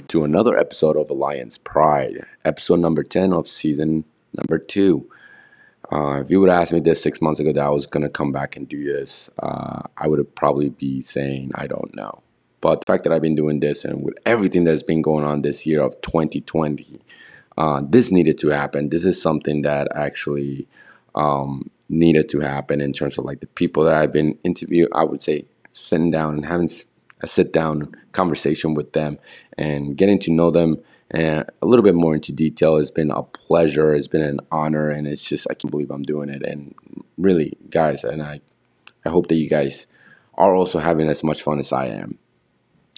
to another episode of Lions Pride, episode number 10 of season number two. Uh, if you would ask me this six months ago that I was going to come back and do this, uh, I would probably be saying, I don't know. But the fact that I've been doing this and with everything that's been going on this year of 2020, uh, this needed to happen. This is something that actually um, needed to happen in terms of like the people that I've been interviewing. I would say sitting down and having a sit down conversation with them and getting to know them and a little bit more into detail has been a pleasure. It's been an honor, and it's just I can't believe I'm doing it. And really, guys, and I, I hope that you guys are also having as much fun as I am.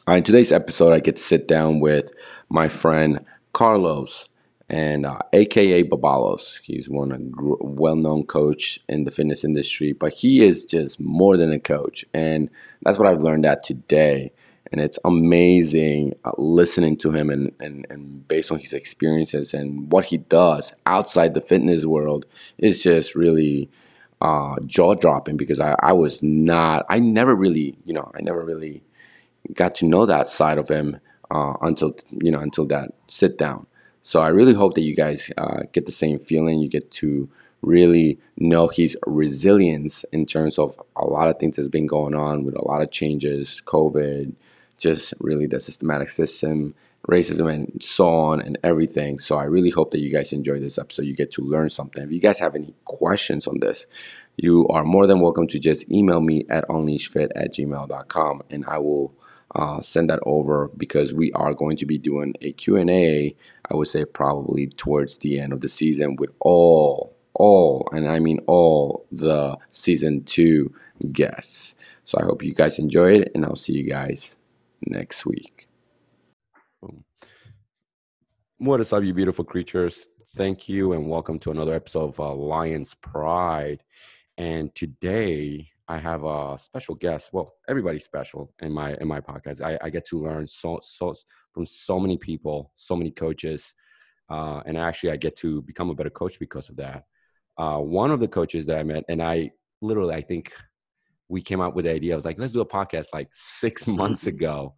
In today's episode, I get to sit down with my friend Carlos and uh, AKA Babalos. He's one a gr- well-known coach in the fitness industry, but he is just more than a coach, and that's what I've learned that today. And it's amazing uh, listening to him and, and, and based on his experiences and what he does outside the fitness world is just really uh, jaw dropping because I, I was not, I never really, you know, I never really got to know that side of him uh, until, you know, until that sit down. So I really hope that you guys uh, get the same feeling. You get to really know his resilience in terms of a lot of things that's been going on with a lot of changes, COVID, just really the systematic system, racism, and so on, and everything. So I really hope that you guys enjoy this episode. You get to learn something. If you guys have any questions on this, you are more than welcome to just email me at unleashfit at gmail.com and I will uh, send that over because we are going to be doing a Q&A, I would say probably towards the end of the season with all, all, and I mean all the season two guests. So I hope you guys enjoy it and I'll see you guys next week. What is up, you beautiful creatures? Thank you and welcome to another episode of Lions Pride. And today I have a special guest. Well, everybody's special in my in my podcast. I, I get to learn so so from so many people, so many coaches, uh, and actually I get to become a better coach because of that. Uh, one of the coaches that I met, and I literally I think we came up with the idea. I was like, let's do a podcast like six months ago,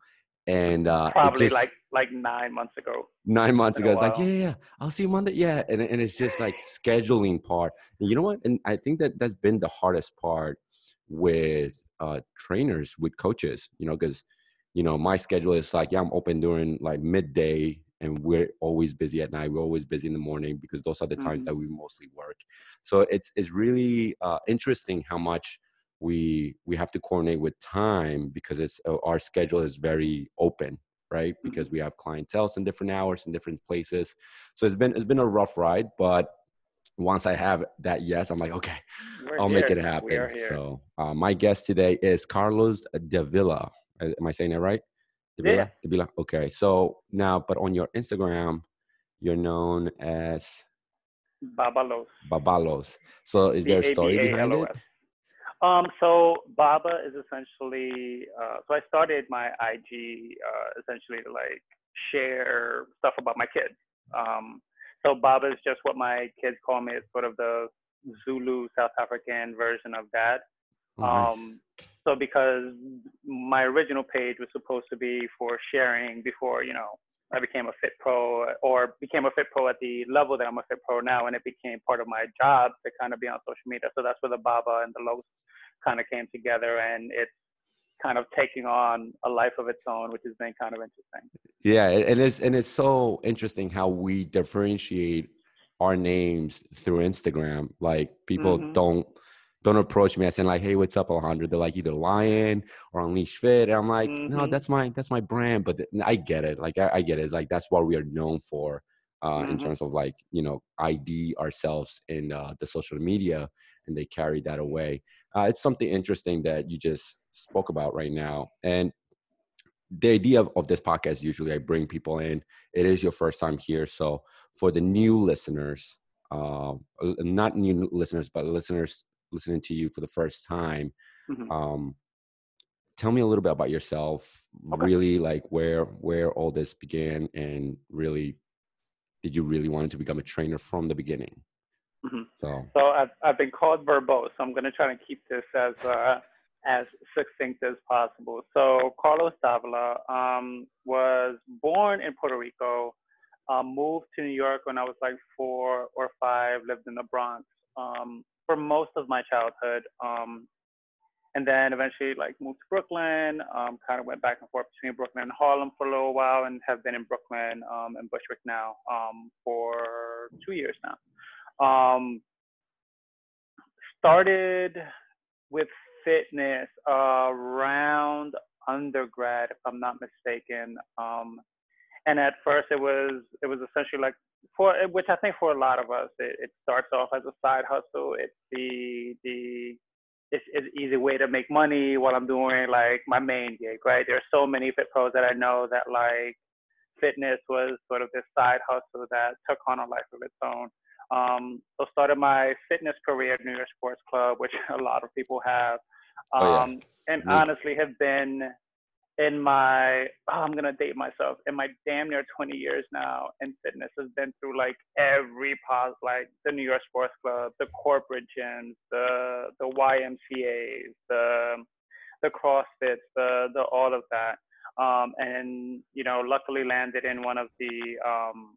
and uh, probably just, like like nine months ago. Nine months ago, it's like, yeah, yeah, I'll see you Monday. Yeah, and and it's just like scheduling part. And you know what? And I think that that's been the hardest part with uh, trainers, with coaches. You know, because you know my schedule is like, yeah, I'm open during like midday, and we're always busy at night. We're always busy in the morning because those are the times mm-hmm. that we mostly work. So it's it's really uh, interesting how much we we have to coordinate with time because it's uh, our schedule is very open right mm-hmm. because we have clientele in different hours in different places so it's been it's been a rough ride but once i have that yes i'm like okay We're i'll here. make it happen. so uh, my guest today is carlos davila. Am i saying that right? Davila? Yeah. davila? Okay so now but on your instagram you're known as babalos. Babalos. So is there a story behind it? Um, so Baba is essentially, uh, so I started my IG uh, essentially to like share stuff about my kids. Um, so Baba is just what my kids call me. It's sort of the Zulu South African version of dad. Oh, nice. Um, so because my original page was supposed to be for sharing before, you know, I became a fit pro or became a fit pro at the level that I'm a fit pro now, and it became part of my job to kind of be on social media. So that's where the Baba and the Los kind of came together, and it's kind of taking on a life of its own, which has been kind of interesting. Yeah, and it's and it's so interesting how we differentiate our names through Instagram. Like people mm-hmm. don't don't approach me I saying like, "Hey, what's up, Alejandro?" They're like either Lion or Unleash Fit. And I'm like, mm-hmm. "No, that's my that's my brand." But I get it. Like I, I get it. Like that's what we are known for uh, mm-hmm. in terms of like you know ID ourselves in uh, the social media, and they carry that away. Uh, it's something interesting that you just spoke about right now, and the idea of, of this podcast usually I bring people in. It is your first time here, so for the new listeners, uh, not new listeners, but listeners listening to you for the first time mm-hmm. um, tell me a little bit about yourself okay. really like where where all this began and really did you really want to become a trainer from the beginning mm-hmm. so so I've, I've been called verbose so i'm going to try to keep this as uh, as succinct as possible. So Carlos Davila um, was born in Puerto Rico, um, moved to New York when I was like four or five, lived in the Bronx um, for most of my childhood. Um, and then eventually like moved to Brooklyn, um, kind of went back and forth between Brooklyn and Harlem for a little while and have been in Brooklyn um, and Bushwick now for two years now. Started with fitness around undergrad, if I'm not mistaken. Um, and at first, it was it was essentially like for which I think for a lot of us, it, it starts off as a side hustle. It's the the it's, it's easy way to make money while I'm doing like my main gig, right? There are so many fit pros that I know that like fitness was sort of this side hustle that took on a life of its own. Um, so started my fitness career at New York Sports Club, which a lot of people have. Um, oh, yeah. Um, and Me. honestly have been in my oh, I'm gonna date myself in my damn near 20 years now in fitness has been through like every pause like the New York Sports Club, the corporate gyms, the the YMCA's, the the CrossFits, the the all of that. Um, and you know, luckily landed in one of the um,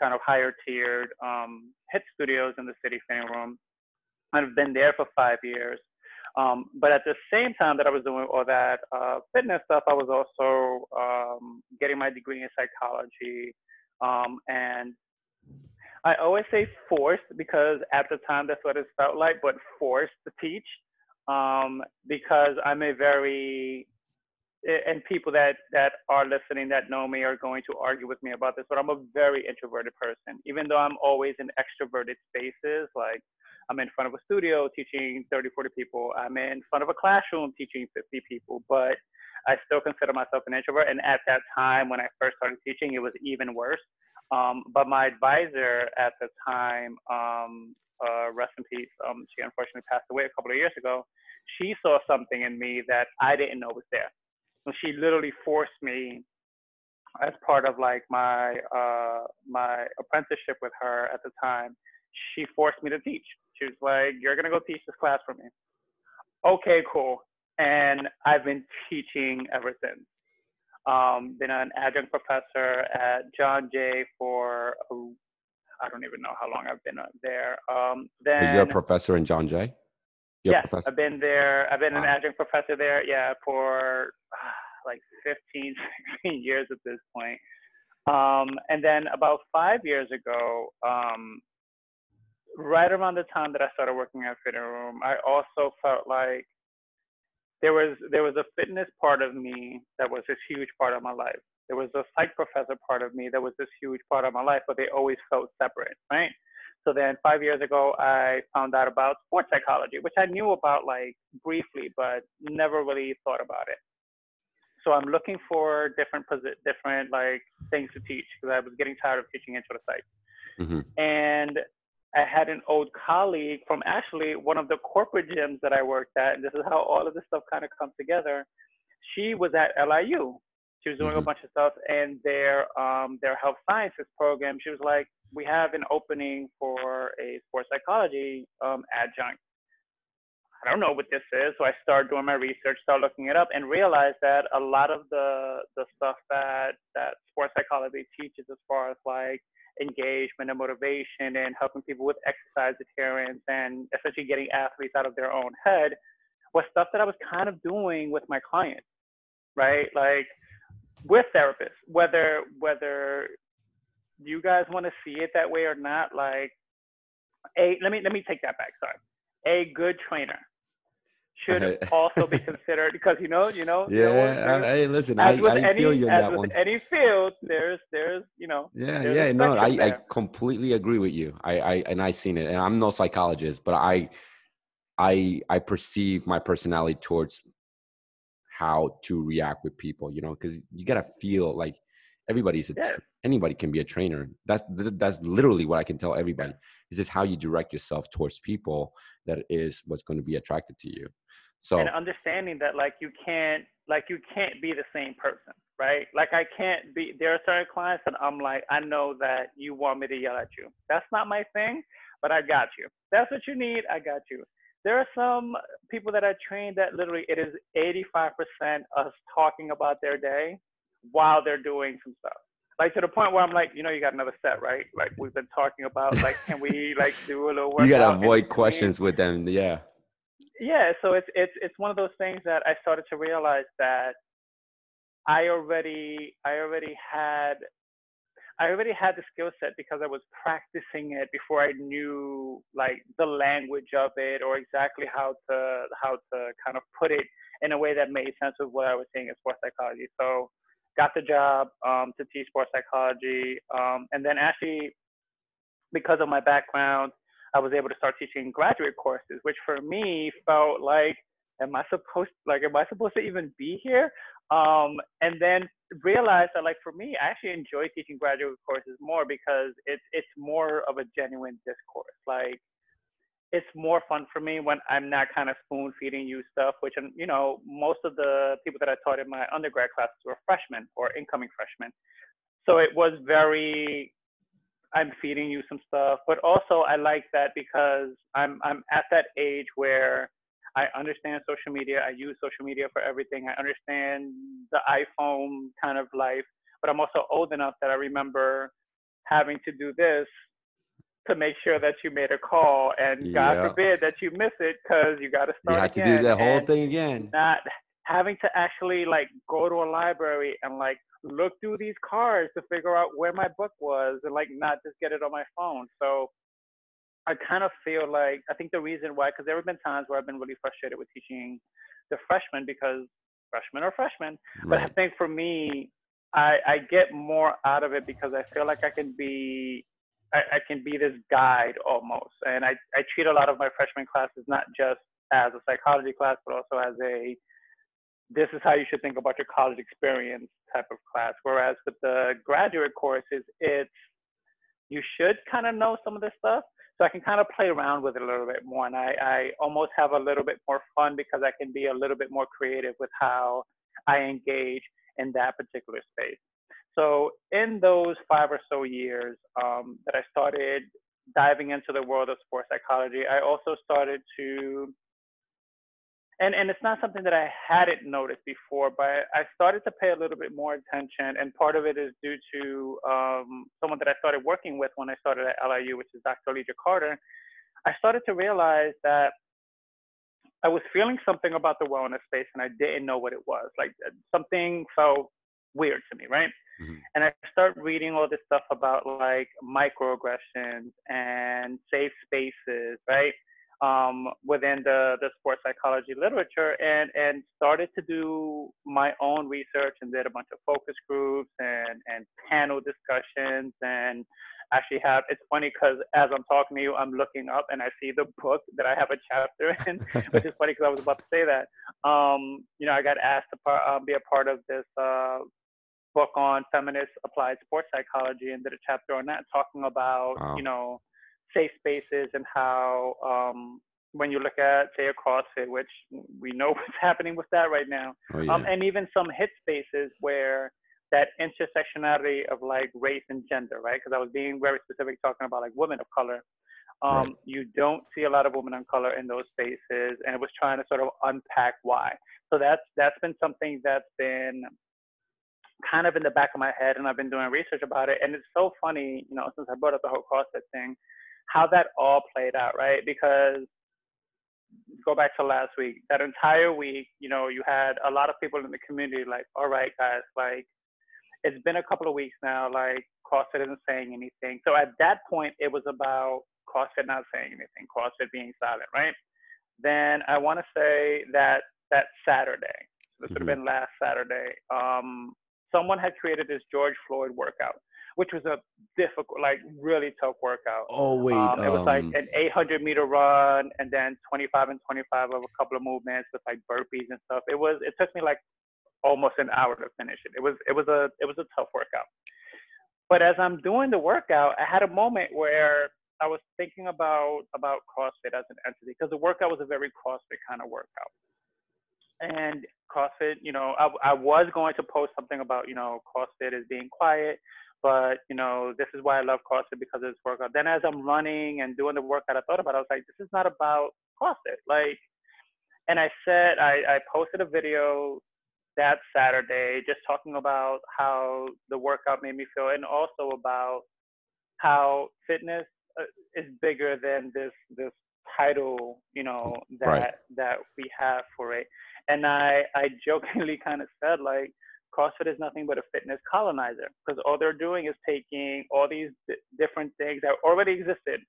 kind of higher tiered um, HIIT studios in the city fitting room. I've been there for five years. Um, but at the same time that I was doing all that uh, fitness stuff, I was also um, getting my degree in psychology. Um, and I always say forced because at the time that's what it felt like, but forced to teach um, because I'm a very and people that that are listening that know me are going to argue with me about this, but I'm a very introverted person. Even though I'm always in extroverted spaces, like I'm in front of a studio teaching 30, 40 people. I'm in front of a classroom teaching 50 people, but I still consider myself an introvert. And at that time, when I first started teaching, it was even worse. Um, but my advisor at the time, um, uh, rest in peace, um, she unfortunately passed away a couple of years ago. She saw something in me that I didn't know was there. So she literally forced me as part of like my uh, my apprenticeship with her at the time. She forced me to teach. She was like, "You're gonna go teach this class for me." Okay, cool. And I've been teaching ever since. Um, been an adjunct professor at John Jay for oh, I don't even know how long I've been there. Um, then you're a professor in John Jay. Yes, I've been there. I've been wow. an adjunct professor there. Yeah, for uh, like 15, 16 years at this point. Um, and then about five years ago, um, right around the time that I started working at Fitting Room, I also felt like there was there was a fitness part of me that was this huge part of my life. There was a psych professor part of me that was this huge part of my life, but they always felt separate, right? So then five years ago, I found out about sports psychology, which I knew about like briefly, but never really thought about it. So I'm looking for different different like things to teach because I was getting tired of teaching intro to psych. Mm-hmm. And I had an old colleague from actually one of the corporate gyms that I worked at, and this is how all of this stuff kind of comes together. She was at LIU. She was doing mm-hmm. a bunch of stuff, and their um, their health sciences program. She was like, "We have an opening for a sports psychology um, adjunct." I don't know what this is, so I started doing my research, started looking it up, and realized that a lot of the the stuff that that sports psychology teaches, as far as like engagement and motivation and helping people with exercise adherence and essentially getting athletes out of their own head was stuff that I was kind of doing with my clients, right? Like with therapists, whether whether you guys want to see it that way or not, like a let me let me take that back. Sorry, a good trainer should also be considered because you know, you know. Yeah, hey, listen, I, I any, feel you in that one. Any field, there's, there's, you know. Yeah, yeah, no, I, I completely agree with you. I, I, and I seen it, and I'm no psychologist, but I, I, I perceive my personality towards how to react with people, you know, because you gotta feel like everybody's a yeah. anybody can be a trainer. That's that's literally what i can tell everybody. This is how you direct yourself towards people that is what's going to be attracted to you. So and understanding that like you can't like you can't be the same person right? Like i can't be there are certain clients that i'm like i know that you want me to yell at you. That's not my thing but i got you. That's what you need i got you. There are some people that I train that literally it is 85% us talking about their day while they're doing some stuff. Like to the point where I'm like, you know, you got another set, right? Like we've been talking about, like, can we like do a little work? You gotta avoid questions with them, yeah. Yeah, so it's it's it's one of those things that I started to realize that I already I already had I already had the skill set because I was practicing it before I knew like the language of it or exactly how to how to kind of put it in a way that made sense with what I was saying in sports psychology. So got the job um, to teach sports psychology, um, and then actually because of my background, I was able to start teaching graduate courses, which for me felt like, am I supposed like am I supposed to even be here? Um, and then realized that like for me, I actually enjoy teaching graduate courses more because it's it's more of a genuine discourse. Like it's more fun for me when I'm not kind of spoon feeding you stuff, which you know most of the people that I taught in my undergrad classes were freshmen or incoming freshmen. So it was very I'm feeding you some stuff, but also I like that because I'm I'm at that age where I understand social media. I use social media for everything. I understand the iPhone kind of life, but I'm also old enough that I remember having to do this to make sure that you made a call, and God forbid that you miss it because you got to start. You have to do that whole thing again. Not having to actually like go to a library and like look through these cards to figure out where my book was, and like not just get it on my phone. So I kind of feel like I think the reason why, because there have been times where I've been really frustrated with teaching the freshmen because freshmen are freshmen. Right. But I think for me, I, I get more out of it because I feel like I can be I, I can be this guide almost. And I, I treat a lot of my freshman classes not just as a psychology class, but also as a this is how you should think about your college experience type of class. Whereas with the graduate courses, it's you should kind of know some of this stuff, so I can kind of play around with it a little bit more. And I, I almost have a little bit more fun because I can be a little bit more creative with how I engage in that particular space. So in those five or so years um, that I started diving into the world of sports psychology, I also started to and and it's not something that I hadn't noticed before, but I started to pay a little bit more attention, and part of it is due to um, someone that I started working with when I started at LIU, which is Dr. Alicia Carter. I started to realize that I was feeling something about the wellness space, and I didn't know what it was. Like something felt weird to me, right? Mm-hmm. And I start reading all this stuff about like microaggressions and safe spaces, right? um, within the, the sports psychology literature and, and started to do my own research and did a bunch of focus groups and, and panel discussions and actually have it's funny because as i'm talking to you i'm looking up and i see the book that i have a chapter in which is funny because i was about to say that um, you know i got asked to par- uh, be a part of this uh, book on feminist applied sports psychology and did a chapter on that talking about wow. you know safe spaces and how um, when you look at say a CrossFit, which we know what's happening with that right now, oh, yeah. um, and even some HIIT spaces where that intersectionality of like race and gender, right? Because I was being very specific talking about like women of color. Um, right. You don't see a lot of women of color in those spaces, and it was trying to sort of unpack why. So that's that's been something that's been kind of in the back of my head, and I've been doing research about it. And it's so funny, you know, since I brought up the whole CrossFit thing how that all played out, right? Because go back to last week, that entire week, you know, you had a lot of people in the community like, all right, guys, like, it's been a couple of weeks now, like, CrossFit isn't saying anything. So at that point, it was about CrossFit not saying anything, CrossFit being silent, right? Then I want to say that that Saturday, so this mm-hmm. would have been last Saturday, um, someone had created this George Floyd workout which was a difficult, like really tough workout. Oh wait, um, it was um, like an 800 meter run and then 25 and 25 of a couple of movements with like burpees and stuff. It was it took me like almost an hour to finish it. It was it was a it was a tough workout. But as I'm doing the workout, I had a moment where I was thinking about about CrossFit as an entity because the workout was a very CrossFit kind of workout. And CrossFit, you know, I, I was going to post something about, you know, CrossFit is being quiet, but you know this is why i love crossfit because of this workout then as i'm running and doing the workout i thought about i was like this is not about CrossFit. Like, and I said I, I posted a video that Saturday just talking about how the workout made me feel, and also about how fitness uh, is bigger than this this title, you know, that Right. that we have for it. And I I jokingly kind of said like CrossFit is nothing but a fitness colonizer because all they're doing is taking all these d- different things that already existed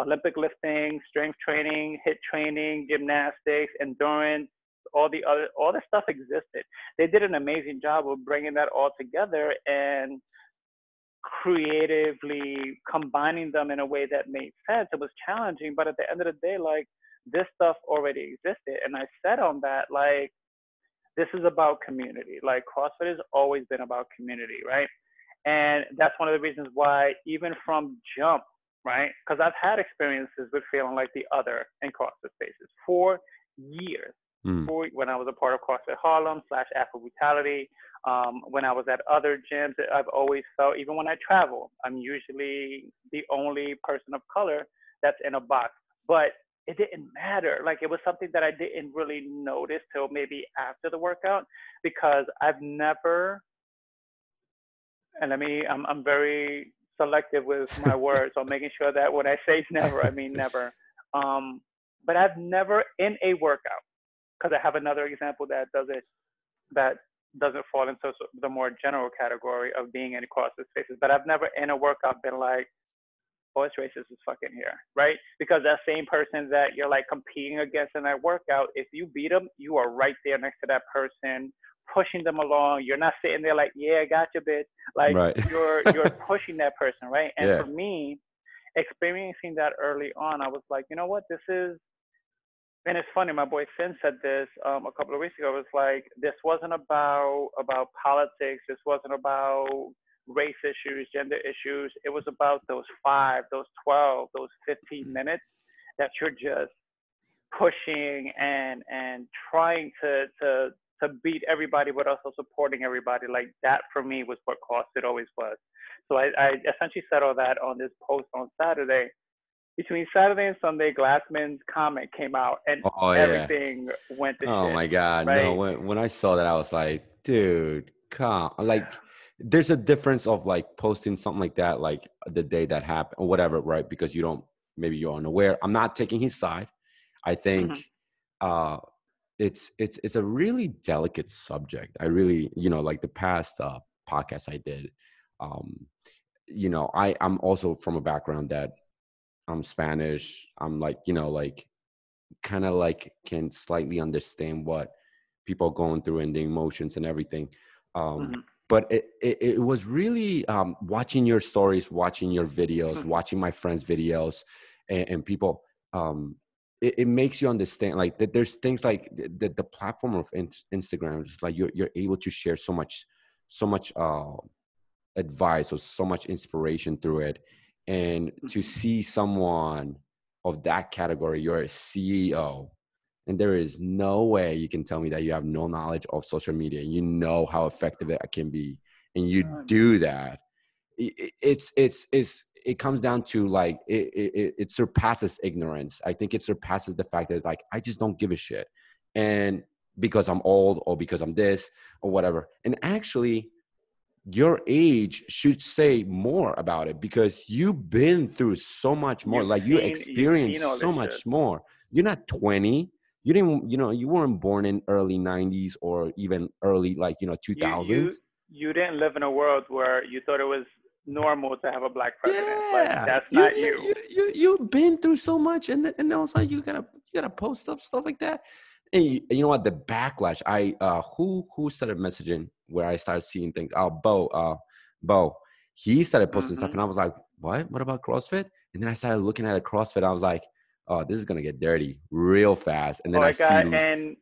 Olympic lifting, strength training, HIIT training, gymnastics, endurance, all the other, all the stuff existed. They did an amazing job of bringing that all together and creatively combining them in a way that made sense. It was challenging, but at the end of the day, like this stuff already existed. And I said on that, like, this is about community. Like CrossFit has always been about community, right? And that's one of the reasons why, even from jump, right? Because I've had experiences with feeling like the other in CrossFit spaces for years. Mm. For when I was a part of CrossFit Harlem slash Afro Brutality, um, when I was at other gyms, I've always felt, even when I travel, I'm usually the only person of color that's in a box. But it didn't matter. Like it was something that I didn't really notice till maybe after the workout because I've never and let me I'm I'm very selective with my words so making sure that when I say never I mean never. Um but I've never in a workout because I have another example that does it that doesn't fall into the more general category of being in CrossFit spaces. But I've never in a workout been like, oh, it's racist as fucking here, right? Because that same person that you're like competing against in that workout, if you beat them, you are right there next to that person, pushing them along. You're not sitting there like, yeah, I got you, bitch. Like Right. you're you're pushing that person, right? And Yeah. for me, experiencing that early on, I was like, you know what, this is and it's funny, my boy Finn said this um, a couple of weeks ago. It was like this wasn't about about politics. This wasn't about race issues, gender issues. It was about those five, those twelve, those fifteen mm-hmm. minutes that you're just pushing and and trying to to to beat everybody, but also supporting everybody. Like that for me was what cost it always was. So I, I essentially said all that on this post on Saturday between Saturday and Sunday, Glassman's comment came out, and Oh, yeah. everything went to Oh shit. my god, no! When when I saw that, I was like, dude, come! Like, there's a difference of like posting something like that, like the day that happened or whatever, right? Because you don't, maybe you're unaware. I'm not taking his side. I think Mhm. uh, it's it's it's a really delicate subject. I really, you know, like the past uh, podcast I did. Um, you know, I I'm also from a background that I'm Spanish. I'm like, you know, like kind of like can slightly understand what people are going through and the emotions and everything. Um, Mhm. But it, it, it was really um, watching your stories, watching your videos, Mhm. watching my friends' videos, and, and people. Um, it, it makes you understand like that. There's things like the, the, platform of in- Instagram, just like you're you're able to share so much, so much uh, advice or so much inspiration through it, and to Mhm. see someone of that category, you're a CEO, and there is no way you can tell me that you have no knowledge of social media. You know how effective it can be, and you do that. It's it's it's it comes down to like it, it it- surpasses ignorance. I think it surpasses the fact that it's like I just don't give a shit, and because I'm old or because I'm this or whatever. And actually, your age should say more about it because you've been through so much more You've like you seen- experienced so much more you're not 20 you didn't you know you weren't born in early 90s or even early like you know 2000s You, you you didn't live in a world where you thought it was normal to have a black president. Like yeah that's not you. you, you you've been through so much and then, and then also you gotta you gotta post stuff stuff like that. And you, you know what? The backlash. I uh who who started messaging where i started seeing things? Oh bo uh bo. He started posting stuff Mhm. and i was like what? What about crossfit? And then i started looking at a crossfit. I was like oh this is gonna get dirty real fast and then oh, i got, see and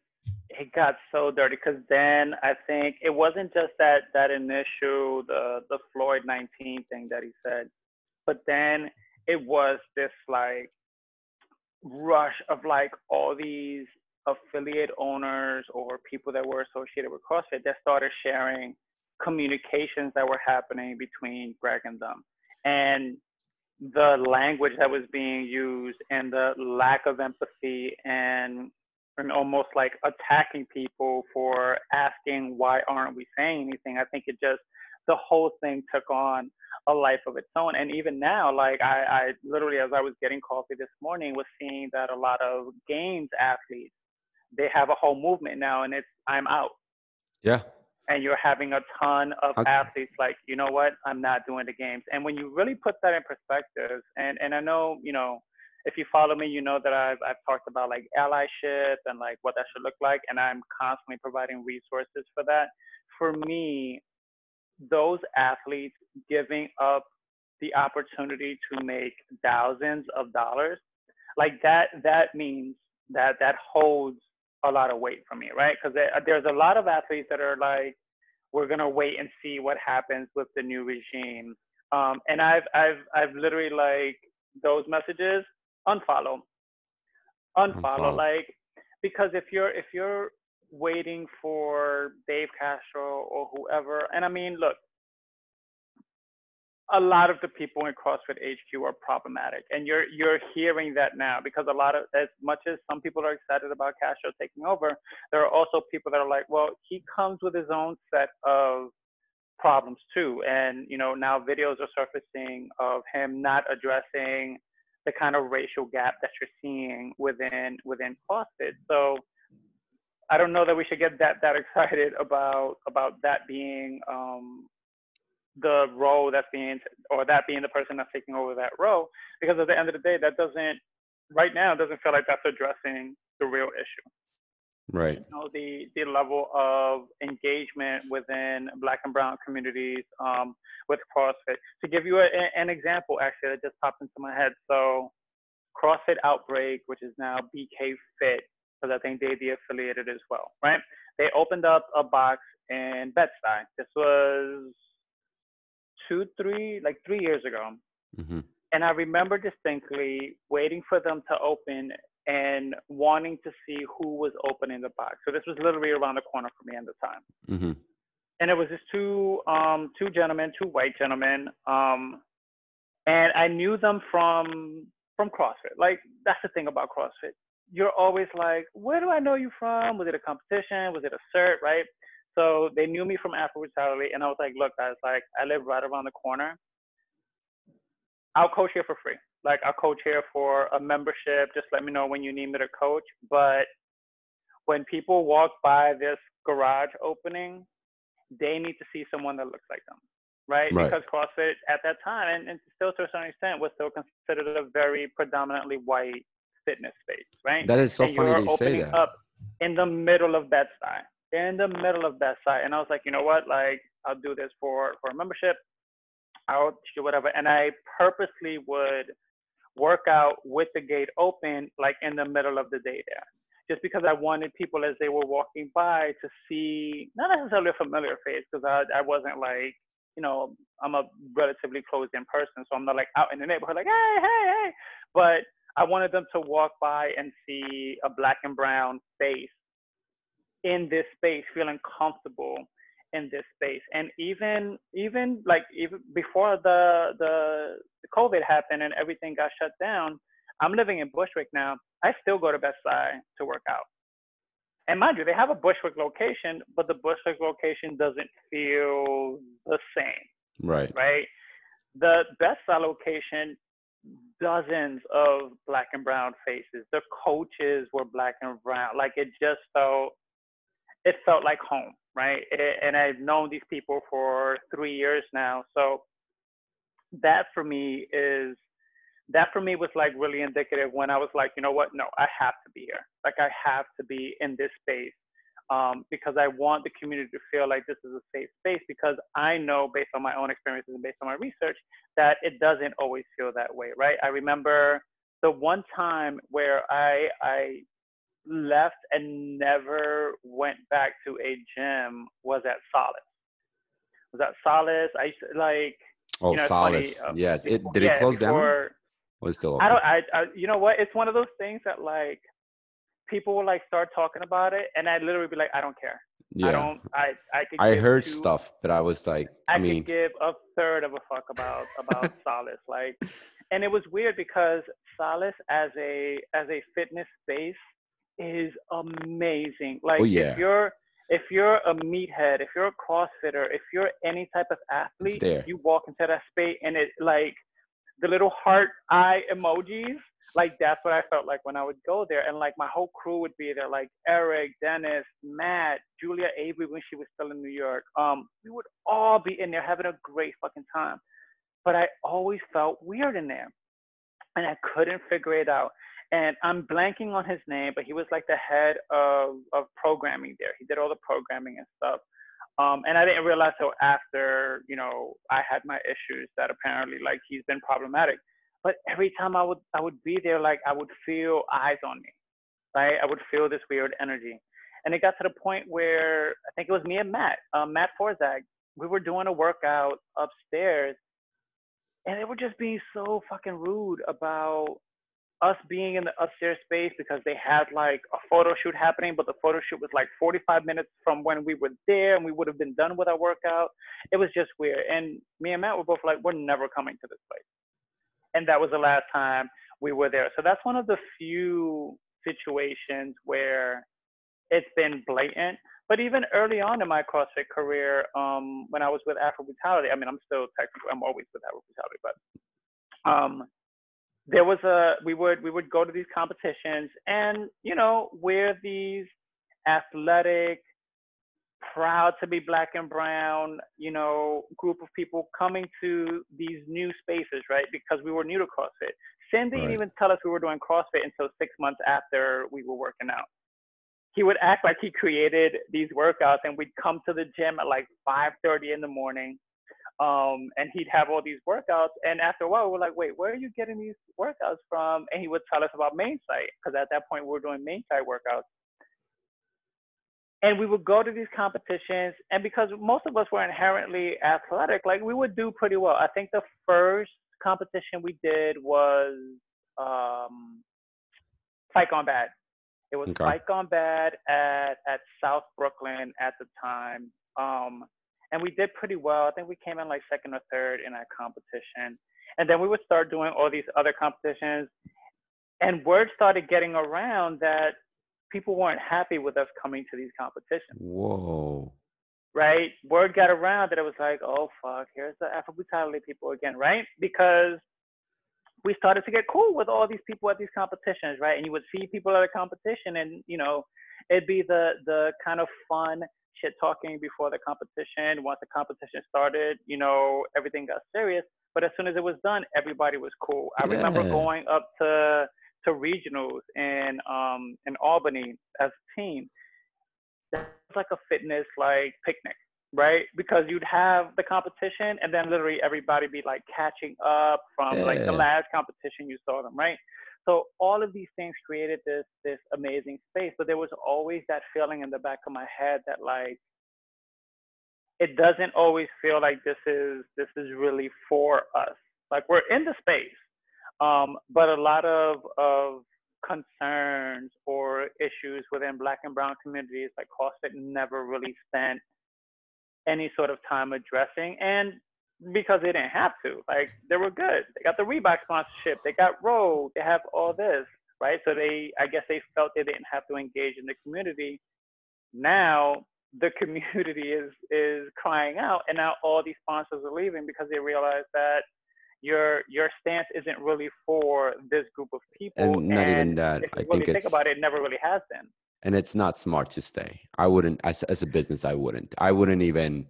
it got so dirty because then I think it wasn't just that that initial the the Floyd 19 thing that he said, but then it was this like rush of like all these affiliate owners or people that were associated with CrossFit that started sharing communications that were happening between Greg and them. And the language that was being used and the lack of empathy and and almost like attacking people for asking why aren't we saying anything. I think it just the whole thing took on a life of its own. And even now, like I, I literally as I was getting coffee this morning was seeing that a lot of games athletes, they have a whole movement now and it's I'm out. Yeah. And you're having a ton of Okay. athletes like, you know what, I'm not doing the games. And when you really put that in perspective, and, and I know, you know, if you follow me, you know that I've, I've talked about like allyship and like what that should look like. And I'm constantly providing resources for that. For me, those athletes giving up the opportunity to make thousands of dollars, like that, that means that that holds a lot of weight for me, right? Because there's a lot of athletes that are like, we're gonna wait and see what happens with the new regime. Um, and I've, I've, I've literally like those messages unfollow, unfollow, Unfollow. like because if you're if you're waiting for Dave Castro or whoever, and I mean, look, a lot of the people in CrossFit HQ are problematic, and you're you're hearing that now because a lot of as much as some people are excited about Castro taking over, there are also people that are like, well, he comes with his own set of problems too, and you know now videos are surfacing of him not addressing the kind of racial gap that you're seeing within within CrossFit. So I don't know that we should get that that excited about about that being um, the role that's being or that being the person that's taking over that role because at the end of the day that doesn't right now doesn't feel like that's addressing the real issue Right. you know the the level of engagement within black and brown communities um, with CrossFit. To give you a, an example, actually, that just popped into my head. So, CrossFit Outbreak, which is now BK Fit, because I think they be affiliated as well, right? They opened up a box in Bed-Stuy. This was two, three, like three years ago. hmm And I remember distinctly waiting for them to open and wanting to see who was opening the box. So this was literally around the corner for me at the time. hmm And it was just two um two gentlemen, two white gentlemen. Um and I knew them from from CrossFit. Like that's the thing about CrossFit. You're always like, where do I know you from? Was it a competition? Was it a cert, right? So they knew me from Afro Brutality and I was like, look guys, like I live right around the corner. I'll coach here for free. Like I'll coach here for a membership. Just let me know when you need me to coach. But when people walk by this garage opening, they need to see someone that looks like them, right? Right. Because CrossFit at that time, and, and still to a certain extent, was still considered a very predominantly white fitness space, right? That is so and funny they say opening that. up in the middle of Bed-Stuy, in the middle of that site. and I was like, you know what? Like, I'll do this for for membership. I'll do whatever, and I purposely would work out with the gate open, like in the middle of the day there, just because I wanted people as they were walking by to see not necessarily a familiar face, because I I wasn't like you know I'm a relatively closed in person, so I'm not like out in the neighborhood like hey hey hey, but I wanted them to walk by and see a black and brown face in this space, feeling comfortable in this space. And even even like even before the the, COVID happened and everything got shut down, I'm living in Bushwick now. I still go to Bed-Stuy to work out. And mind you, they have a Bushwick location, but the Bushwick location doesn't feel the same Right. right? The Bed-Stuy location, dozens of black and brown faces. The coaches were black and brown. Like it just felt, it felt like home, right? And I've known these people for three years now. So that for me is, that for me was like really indicative when I was like, you know what? No, I have to be here. Like I have to be in this space um, because I want the community to feel like this is a safe space because I know based on my own experiences and based on my research that it doesn't always feel that way, right? I remember the one time where I I left and never went back to a gym was at Solace. Was at Solace. I used to, like Oh, you know, it's funny, Solace. uh, yes. It did it close down? before- Or is it still open? I don't. I, I. You know what? It's one of those things that like people will like start talking about it, and I literally be like, I don't care. yeah. I don't. I. I could. I heard two- stuff, but I was like, I, I mean, could give a third of a fuck about about Solace. Like, and it was weird because Solace as a as a fitness space is amazing. Like Oh, yeah. if you're if you're a meathead, if you're a CrossFitter, if you're any type of athlete, you walk into that space and it like the little heart eye emojis. Like that's what I felt like when I would go there, and like my whole crew would be there, like Eric, Dennis, Matt, Julia Avery when she was still in New York. Um, we would all be in there having a great fucking time, but I always felt weird in there, and I couldn't figure it out. And I'm blanking on his name, but he was like the head of of programming there. He did all the programming and stuff. Um, and I didn't realize till after, you know, I had my issues that apparently like he's been problematic. But every time I would I would be there, like I would feel eyes on me, right? I would feel this weird energy, and it got to the point where I think it was me and Matt, um, Matt Forzag, we were doing a workout upstairs, and they were just being so fucking rude about us being in the upstairs space because they had like a photo shoot happening, but the photo shoot was like 45 minutes from when we were there and we would have been done with our workout. It was just weird. And me and Matt were both like, we're never coming to this place. And that was the last time we were there. So that's one of the few situations where it's been blatant. But even early on in my CrossFit career, um, when I was with Afro Brutality, I mean, I'm still technically, I'm always with Afro Brutality, but um, there was a we would we would go to these competitions and you know we're these athletic proud to be black and brown you know group of people coming to these new spaces right because we were new to crossfit Sin didn't Right. even tell us we were doing crossfit until six months after we were working out he would act like he created these workouts and we'd come to the gym at like 5.30 in the morning um, and he'd have all these workouts. And after a while, we're like, wait, where are you getting these workouts from? And he would tell us about main site because at that point we were doing main site workouts. And we would go to these competitions, and because most of us were inherently athletic, like we would do pretty well. I think the first competition we did was um, Gone Bad. It was Okay. Bad at at South Brooklyn at the time. Um, and we did pretty well. I think we came in like second or third in that competition. And then we would start doing all these other competitions, and word started getting around that people weren't happy with us coming to these competitions, Whoa. right? Word got around that it was like, oh fuck, here's the Afro people again, right? Because we started to get cool with all these people at these competitions, right? And you would see people at a competition, and you know, it'd be the the kind of fun shit talking before the competition. Once the competition started, you know, everything got serious. But as soon as it was done, everybody was cool. I remember going up to to regionals in um in Albany as a team. That was like a fitness like picnic, right? Because you'd have the competition and then literally everybody be like catching up from like the last competition you saw them, right? So all of these things created this this amazing space, but there was always that feeling in the back of my head that like it doesn't always feel like this is this is really for us. Like we're in the space, um, but a lot of of concerns or issues within Black and Brown communities, like CrossFit, never really spent any sort of time addressing, and because they didn't have to. Like they were good. They got the Reebok sponsorship. They got Rogue. They have all this, right? So they, I guess, they felt they didn't have to engage in the community. Now the community is is crying out, and now all these sponsors are leaving because they realize that your your stance isn't really for this group of people. And not even that. I really think think about it, it never really has been. and it's not smart to stay. I wouldn't as as a business. I wouldn't. I wouldn't even.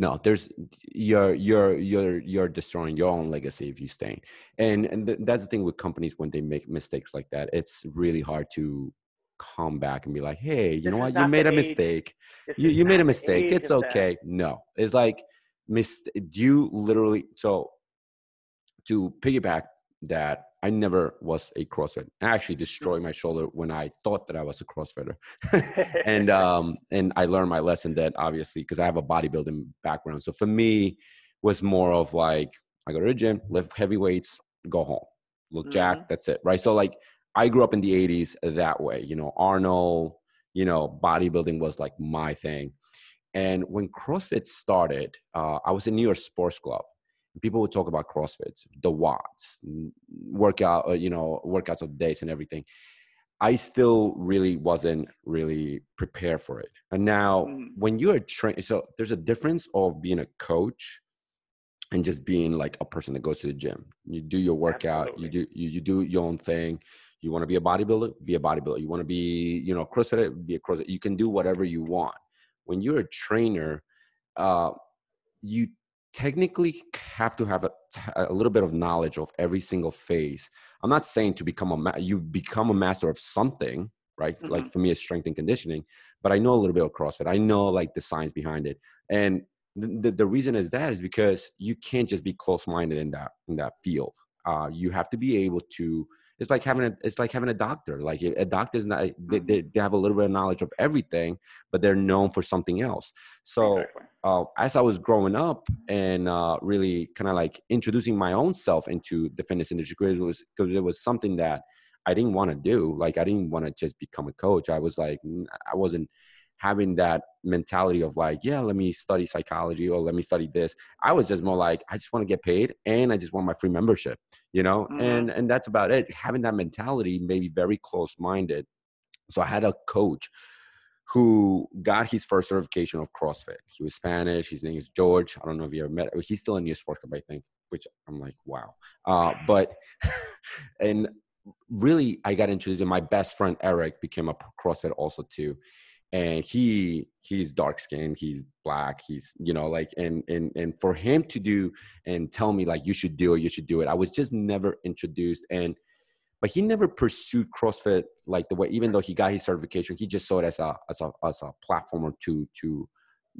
No, there's you're you're you're you're destroying your own legacy if you stay. And and th- that's the thing with companies when they make mistakes like that. It's really hard to come back and be like, hey, you This know what? You made a age- mistake. This You you made a mistake. It's of that. okay. No, it's like mist. You literally so to piggyback that I never was a CrossFit. I actually destroyed my shoulder when I thought that I was a CrossFitter. and um and I learned my lesson that obviously because I have a bodybuilding background. So for me was more of like I go to the gym, lift heavy weights, go home. Look Mhm. jacked, that's it. Right. So like I grew up in the 80s that way. You know, Arnold, you know, bodybuilding was like my thing. And when CrossFit started, uh, I was in New York Sports Club people would talk about CrossFits, the WODs, workout, uh, you know, workouts of days and everything. I still really wasn't really prepared for it. And now, mm. when you're a train, so there's a difference of being a coach and just being like a person that goes to the gym. You do your workout, Absolutely. you do you, you do your own thing. You want to be a bodybuilder, be a bodybuilder. You want to be, you know, CrossFit, be a CrossFit. You can do whatever you want. When you're a trainer, uh, you technically have to have a, a, little bit of knowledge of every single phase. I'm not saying to become a ma- you become a master of something, right? Mm-hmm. Like for me, it's strength and conditioning, but I know a little bit of CrossFit. I know like the science behind it, and the, the reason is that is because you can't just be close-minded in that in that field. Uh, you have to be able to it's like having a it's like having a doctor like a doctor's not they, they, mm-hmm. they have a little bit of knowledge of everything but they're known for something else so exactly. uh, as i was growing up and uh, really kind of like introducing my own self into the fitness industry because it was because it was something that i didn't want to do like i didn't want to just become a coach i was like i wasn't having that mentality of like, yeah, let me study psychology or let me study this. I was just more like, I just want to get paid and I just want my free membership, you know? Mm-hmm. And and that's about it. Having that mentality made me very close minded. So I had a coach who got his first certification of CrossFit. He was Spanish. His name is George. I don't know if you ever met. He's still in New Sports Club, I think. Which I'm like, wow. Uh, but and really, I got introduced. And my best friend Eric became a CrossFit also too and he he's dark skinned he's black he's you know like and and and for him to do and tell me like you should do it you should do it i was just never introduced and but he never pursued crossfit like the way even though he got his certification he just saw it as a as a as a platform or to to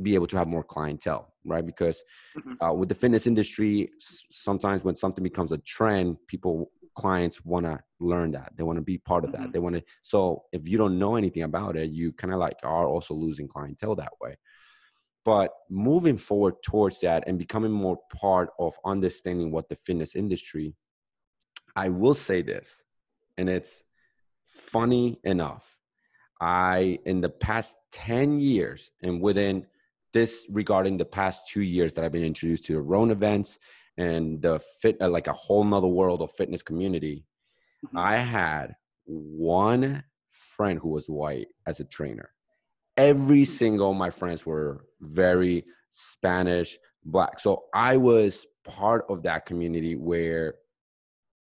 be able to have more clientele right because mm-hmm. uh, with the fitness industry sometimes when something becomes a trend people clients want to learn that. They want to be part of that. Mm-hmm. they want to so if you don't know anything about it you kind of like are also losing clientele that way. But moving forward towards that and becoming more part of understanding what the fitness industry i will say this and it's funny enough. I in the past 10 years and within this regarding the past two years that i've been introduced to the Roan events and the fit uh, like a whole nother world of fitness community mm-hmm. i had one friend who was white as a trainer every mm. single my friends were very spanish black so i was part of that community where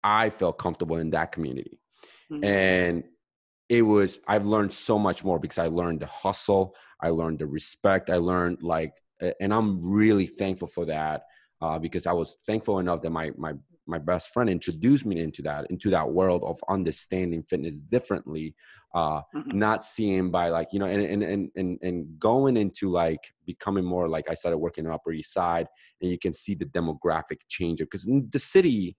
i felt comfortable in that community mm-hmm. and it was i've learned so much more because i learned the hustle i learned the respect i learned like and i'm really thankful for that uh, because I was thankful enough that my my my best friend introduced me into that into that world of understanding fitness differently uh mm-hmm. not seeing by like you know and, and and and and going into like becoming more like i started working on upper east side and you can see the demographic change because the city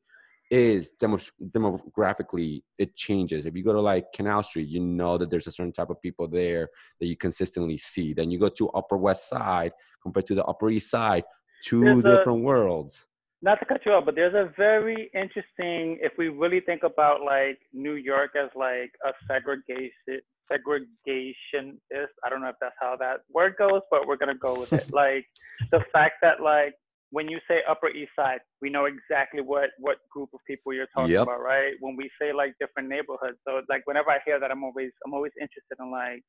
is demo, demographically it changes if you go to like canal street you know that there's a certain type of people there that you consistently see then you go to upper west side compared to the upper east side two there's different a, worlds. Not to cut you off, but there's a very interesting. If we really think about like New York as like a segregation segregationist, I don't know if that's how that word goes, but we're gonna go with it. like the fact that like when you say Upper East Side, we know exactly what what group of people you're talking yep. about, right? When we say like different neighborhoods, so like whenever I hear that, I'm always I'm always interested in like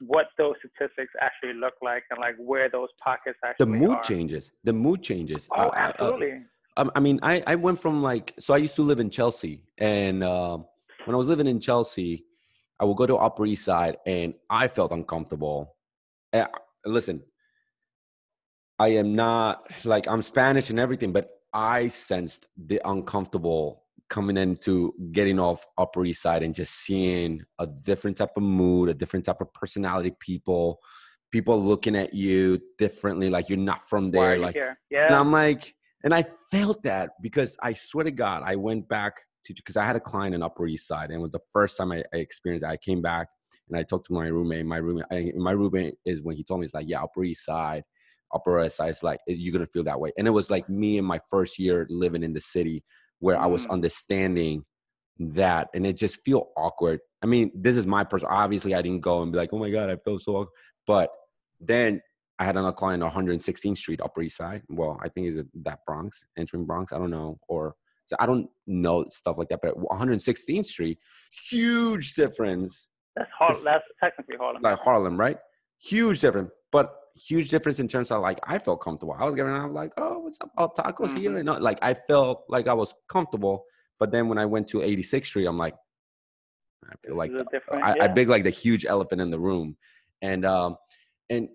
what those statistics actually look like and like where those pockets actually the mood are. changes. The mood changes. Oh absolutely I, I, uh, um, I, mean I, I went from like so i used to live in chelsea and uh, when i was living in chelsea i would go to upper east side and i felt uncomfortable. And, listen i am not like i'm spanish and everything but i sensed the uncomfortable coming into getting off Upper East Side and just seeing a different type of mood, a different type of personality, people, people looking at you differently, like you're not from there. like, yeah. And I'm like, and I felt that because I swear to God, I went back to because I had a client in Upper East Side, and it was the first time I, I experienced that. I came back and I talked to my roommate. My roommate, I, my roommate is when he told me, it's like, yeah, Upper East Side. Upper East Side is like you're gonna feel that way, and it was like me in my first year living in the city where mm. I was mm. understanding that and it just feel awkward. I mean, this is my person. Obviously, I didn't go and be like, oh my God, I feel so awkward. But then I had another client on 116th Street, Upper East Side. Well, I think is it that Bronx, entering Bronx. I don't know, or so I don't know stuff like that. But 116th Street, huge difference. That's Harlem. That's technically Harlem. Like Harlem, right? Huge difference, but huge difference in terms of like I felt comfortable. I was getting out like, oh, what's up? Oh, tacos mm-hmm. here, and not, like I felt like I was comfortable. But then when I went to 86th Street, I'm like, I feel like the, I, yeah. I big like the huge elephant in the room, and um, and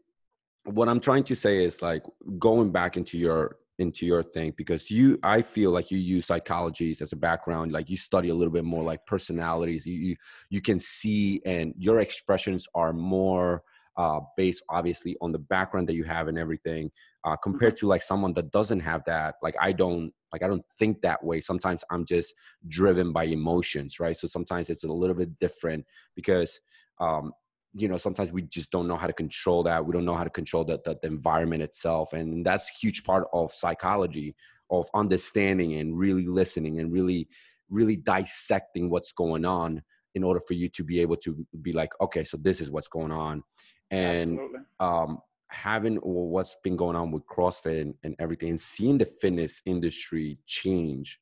what I'm trying to say is like going back into your into your thing because you I feel like you use psychologies as a background like you study a little bit more like personalities you you, you can see and your expressions are more uh, based obviously on the background that you have and everything uh, compared mm-hmm. to like someone that doesn't have that like i don't like i don't think that way. Sometimes i'm just driven by emotions right? So sometimes it's a little bit different because um, you know sometimes we just don't know how to control that. We don't know how to control the, the, the, environment itself and that's a huge part of psychology of understanding and really listening and really really dissecting what's going on in order for you to be able to be like okay so this is what's going on and um, having what's been going on with CrossFit and, and everything, and seeing the fitness industry change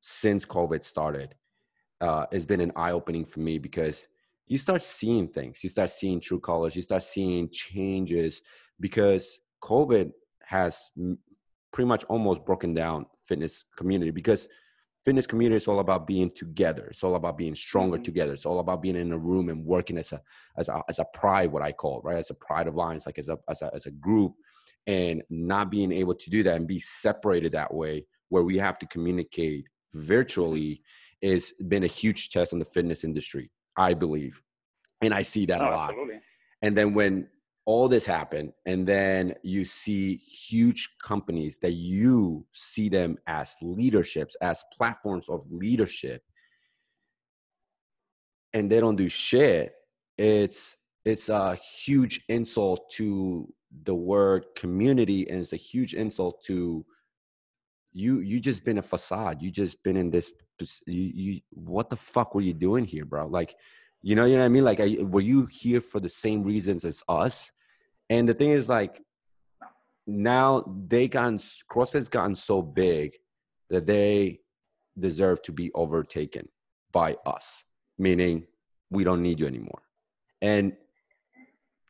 since COVID started, uh, has been an eye opening for me because you start seeing things, you start seeing true colors, you start seeing changes because COVID has pretty much almost broken down fitness community because fitness community is all about being together. It's all about being stronger mm-hmm. together. It's all about being in a room and working as a as a as a pride, what I call it, right? As a pride of lions, like as a as a as a group, and not being able to do that and be separated that way, where we have to communicate virtually, has been a huge test in the fitness industry, I believe, and I see that oh, a lot. Absolutely. And then when all this happened and then you see huge companies that you see them as leaderships as platforms of leadership and they don't do shit it's it's a huge insult to the word community and it's a huge insult to you you just been a facade you just been in this you, you what the fuck were you doing here bro like you know, you know what I mean? Like, were you here for the same reasons as us? And the thing is, like, now they gotten CrossFit's gotten so big that they deserve to be overtaken by us, meaning we don't need you anymore. And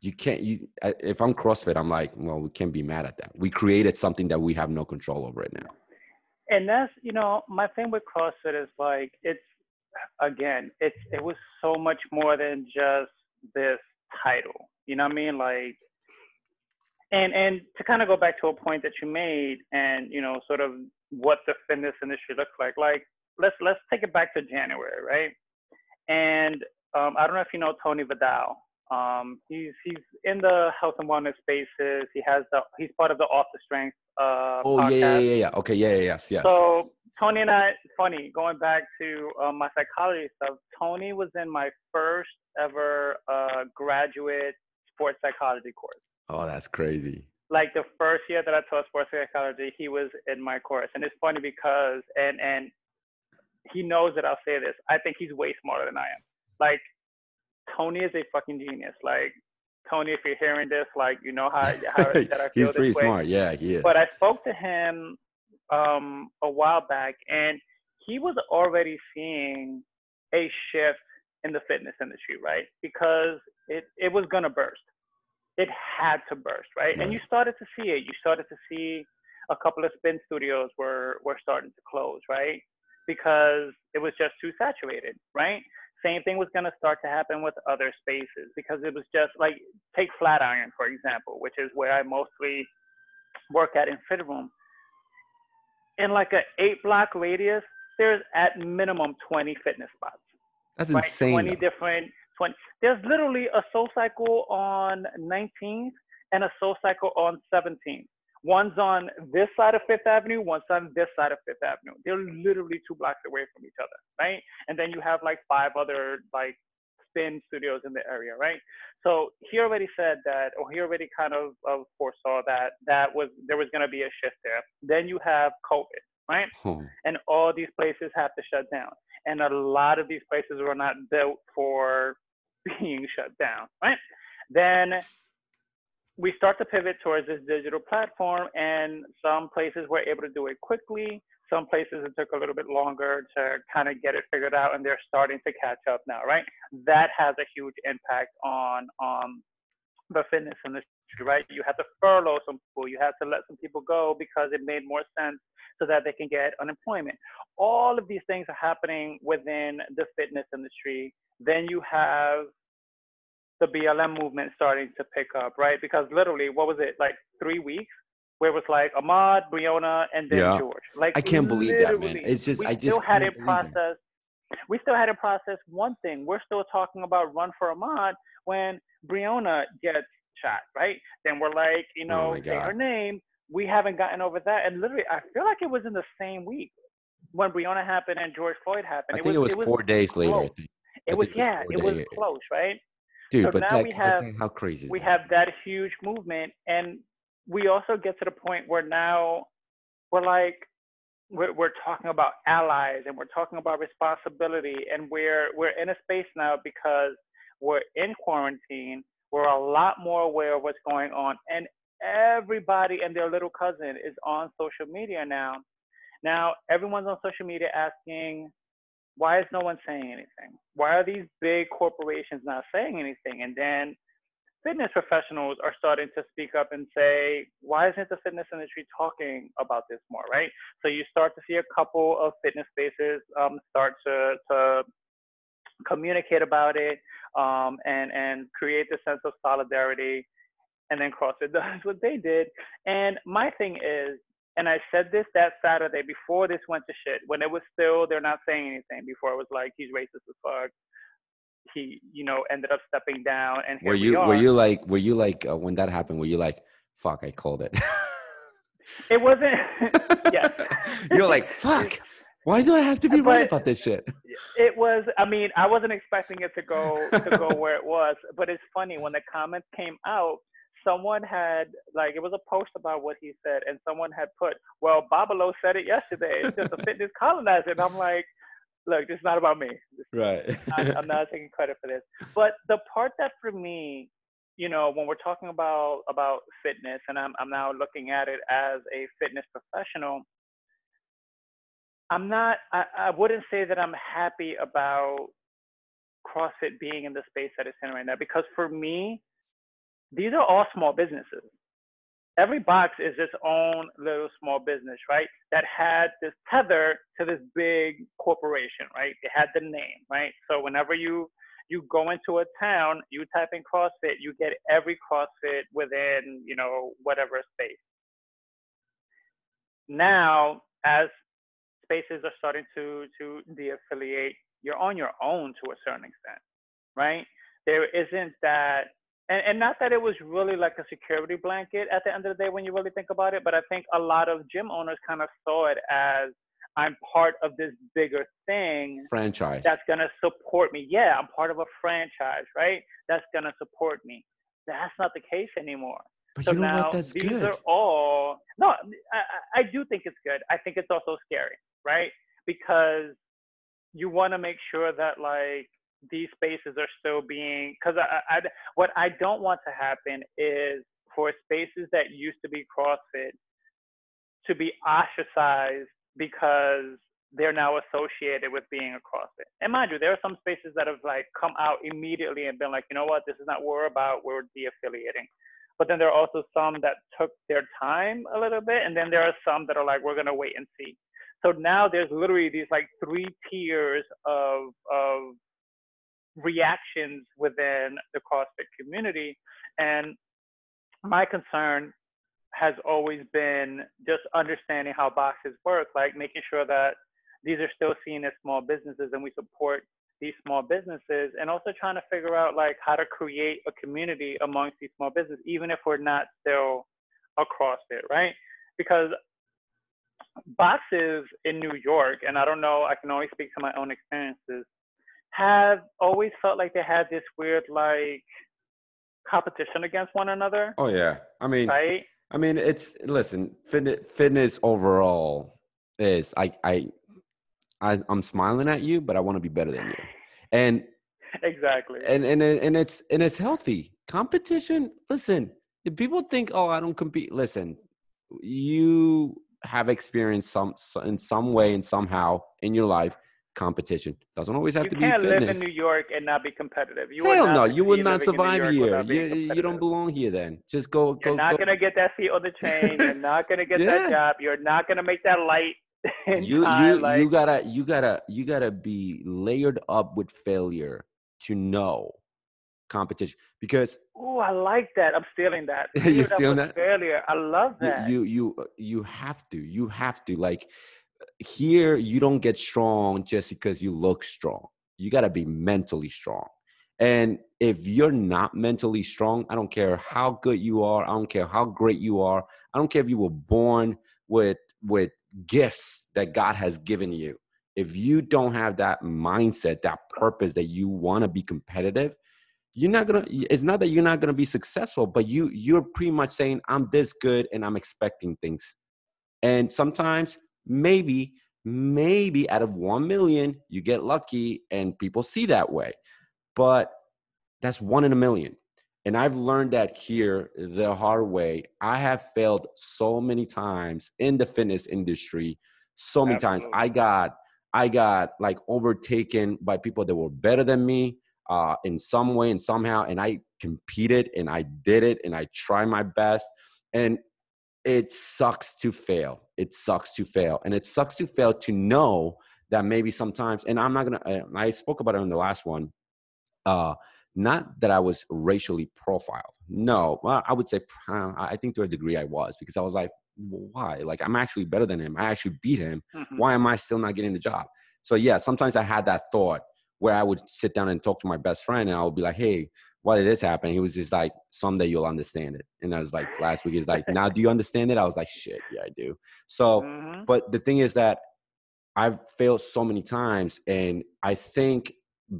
you can't. You, if I'm CrossFit, I'm like, well, we can't be mad at that. We created something that we have no control over right now. And that's, you know, my thing with CrossFit is like, it's again, it's it was so much more than just this title. You know what I mean? Like and and to kind of go back to a point that you made and you know sort of what the fitness industry looks like like let's let's take it back to january right? And um, i don't know if you know tony vidal. Um, he's he's in the health and wellness spaces. He has the he's part of the off the strength uh oh podcast. yeah yeah yeah. Okay yeah, yeah yes yes. So Tony and I, funny, going back to uh, my psychology stuff, Tony was in my first ever uh, graduate sports psychology course. Oh, that's crazy. Like the first year that I taught sports psychology, he was in my course. And it's funny because, and, and he knows that I'll say this, I think he's way smarter than I am. Like, Tony is a fucking genius. Like, Tony, if you're hearing this, like, you know how, how that I feel He's pretty way. smart. Yeah, he is. But I spoke to him um, a while back, and he was already seeing a shift in the fitness industry, right? Because it, it was going to burst. It had to burst, right? And you started to see it. You started to see a couple of spin studios were, were starting to close, right? Because it was just too saturated, right? Same thing was going to start to happen with other spaces because it was just like, take Flatiron, for example, which is where I mostly work at in Fit Room in like a eight block radius, there's at minimum 20 fitness spots. That's right? insane. 20 though. different 20. There's literally a Soul Cycle on 19th and a Soul Cycle on 17th. One's on this side of Fifth Avenue, one's on this side of Fifth Avenue. They're literally two blocks away from each other, right? And then you have like five other like spin studios in the area, right? So he already said that, or he already kind of, of foresaw that that was there was going to be a shift there. Then you have COVID, right? Hmm. And all these places have to shut down, and a lot of these places were not built for being shut down, right? Then we start to pivot towards this digital platform, and some places were able to do it quickly. Some places it took a little bit longer to kind of get it figured out, and they're starting to catch up now, right? That has a huge impact on on the fitness industry, right? You had to furlough some people, you had to let some people go because it made more sense so that they can get unemployment. All of these things are happening within the fitness industry. Then you have the BLM movement starting to pick up, right? Because literally, what was it, like three weeks? Where it was like Ahmaud, Breonna, and then Yeah. George. Like I can't believe that, man. It's just we I just still had it believe it. We still had to process one thing. We're still talking about run for Ahmaud when Breonna gets shot, right? Then we're like, you Oh know, my say her name. We haven't gotten over that. And literally, I feel like it was in the same week when Breonna happened and George Floyd happened. I think it was, four days later. I close. think. It I was think it was yeah, it was close, right? Dude, So but now that, we have- how crazy we that? have that huge movement and we also get to the point where now we're like we're, we're talking about allies and we're talking about responsibility and we're we're in a space now because we're in quarantine we're a lot more aware of what's going on and everybody and their little cousin is on social media now now everyone's on social media asking why is no one saying anything why are these big corporations not saying anything and then fitness professionals are starting to speak up and say, why isn't the fitness industry talking about this more, right? So you start to see a couple of fitness spaces um, start to, to communicate about it um, and, and create the sense of solidarity. And then CrossFit does what they did. And my thing is, and I said this that Saturday before this went to shit, when it was still, they're not saying anything, before it was like, he's racist as fuck. He, you know, ended up stepping down, and here were we you are. were you like were you like uh, when that happened? Were you like, fuck, I called it? It wasn't. yes. You're like, fuck. Why do I have to be right about this shit? It was. I mean, I wasn't expecting it to go to go where it was, but it's funny when the comments came out. Someone had like it was a post about what he said, and someone had put, "Well, Babalo said it yesterday. It's just a fitness colonizer." And I'm like, "Look, it's not about me. Right. I'm, I'm not taking credit for this." But the part that for me, you know, when we're talking about about fitness, and I'm I'm now looking at it as a fitness professional, I'm not. I, I wouldn't say that I'm happy about CrossFit being in the space that it's in right now because for me, these are all small businesses. Every box is its own little small business, right? That had this tether to this big corporation, right? It had the name, right? So whenever you you go into a town, you type in CrossFit, you get every CrossFit within, you know, whatever space. Now, as spaces are starting to to de-affiliate, you're on your own to a certain extent, right? There isn't that, and, and not that it was really like a security blanket at the end of the day when you really think about it, but I think a lot of gym owners kind of saw it as I'm part of this bigger thing Franchise. that's gonna support me. Yeah, I'm part of a franchise, right? That's gonna support me. That's not the case anymore. but So you know now what? That's these good. are all no. I, I I do think it's good. I think it's also scary, right? Because you want to make sure that like these spaces are still being because I, I what I don't want to happen is for spaces that used to be CrossFit to be ostracized because they're now associated with being a CrossFit. And mind you, there are some spaces that have like come out immediately and been like, you know what, this is not what we're about. We're de-affiliating. But then there are also some that took their time a little bit, and then there are some that are like, we're gonna wait and see. So now there's literally these like three tiers of of reactions within the CrossFit community, and my concern has always been just understanding how boxes work, like making sure that these are still seen as small businesses and we support these small businesses and also trying to figure out like how to create a community amongst these small businesses, even if we're not still across it, right? Because boxes in New York, and I don't know, I can only speak to my own experiences, have always felt like they had this weird like competition against one another, oh yeah. I mean, right? I mean, it's listen. Fitness, fitness overall is I I, I I'm smiling at you, but I want to be better than you, and Exactly. and and and it's and it's healthy competition. Listen, if people think, oh, I don't compete. Listen, you have experienced some in some way and somehow in your life competition. Doesn't always have you to be fitness. You can't live in New York and not be competitive. You Hell no, you would not survive here. You, you don't belong here then. Just go. You're go, not gonna get that seat on the train. You're not gonna get yeah. that job. You're not gonna make that light. you you like, you gotta you gotta you gotta be layered up with failure to know competition because oh i like that i'm stealing that you're stealing that failure i love that you you you have to you have to like here you don't get strong just because you look strong. You got to be mentally strong. And if you're not mentally strong i don't care how good you are i don't care how great you are i don't care if you were born with with gifts that god has given you. If you don't have that mindset that purpose that you want to be competitive you're not gonna it's not that you're not gonna be successful but you you're pretty much saying i'm this good and i'm expecting things. And sometimes maybe maybe out of 1 million you get lucky and people see that way. But that's one in a million. And i've learned that here the hard way. I have failed so many times in the fitness industry so many Absolutely. times. I got i got like overtaken by people that were better than me uh, in some way and somehow and i competed and i did it and i tried my best. And it sucks to fail. It sucks to fail. And it sucks to fail to know that maybe sometimes and i'm not gonna i spoke about it in the last one uh not that i was racially profiled. No well, i would say i think to a degree i was because i was like why? Like i'm actually better than him. I actually beat him. Mm-hmm. why am i still not getting the job? So yeah sometimes i had that thought where I would sit down and talk to my best friend and I would be like, hey, why did this happen? He was just like, someday you'll understand it. And I was like, last week, he's like, now do you understand it? I was like, shit, yeah, I do. So, mm-hmm. but the thing is that I've failed so many times. And I think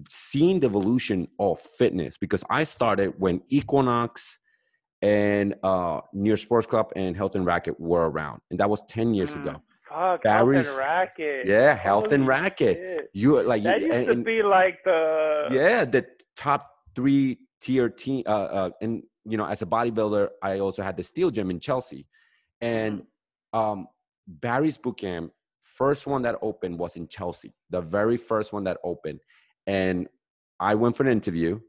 seeing the evolution of fitness, because I started when Equinox and uh, York Sports Club and Health and Racquet were around. And that was 10 years mm. ago. Fuck, Barry's, health and racquet. Yeah, health Holy and racquet. Shit. You like that used and, to be like the yeah the top three tier team. Uh, uh, and you know, as a bodybuilder, I also had the Steel Gym in Chelsea, and mm. um, Barry's boot camp, first one that opened was in Chelsea. The very first one that opened, and I went for an interview,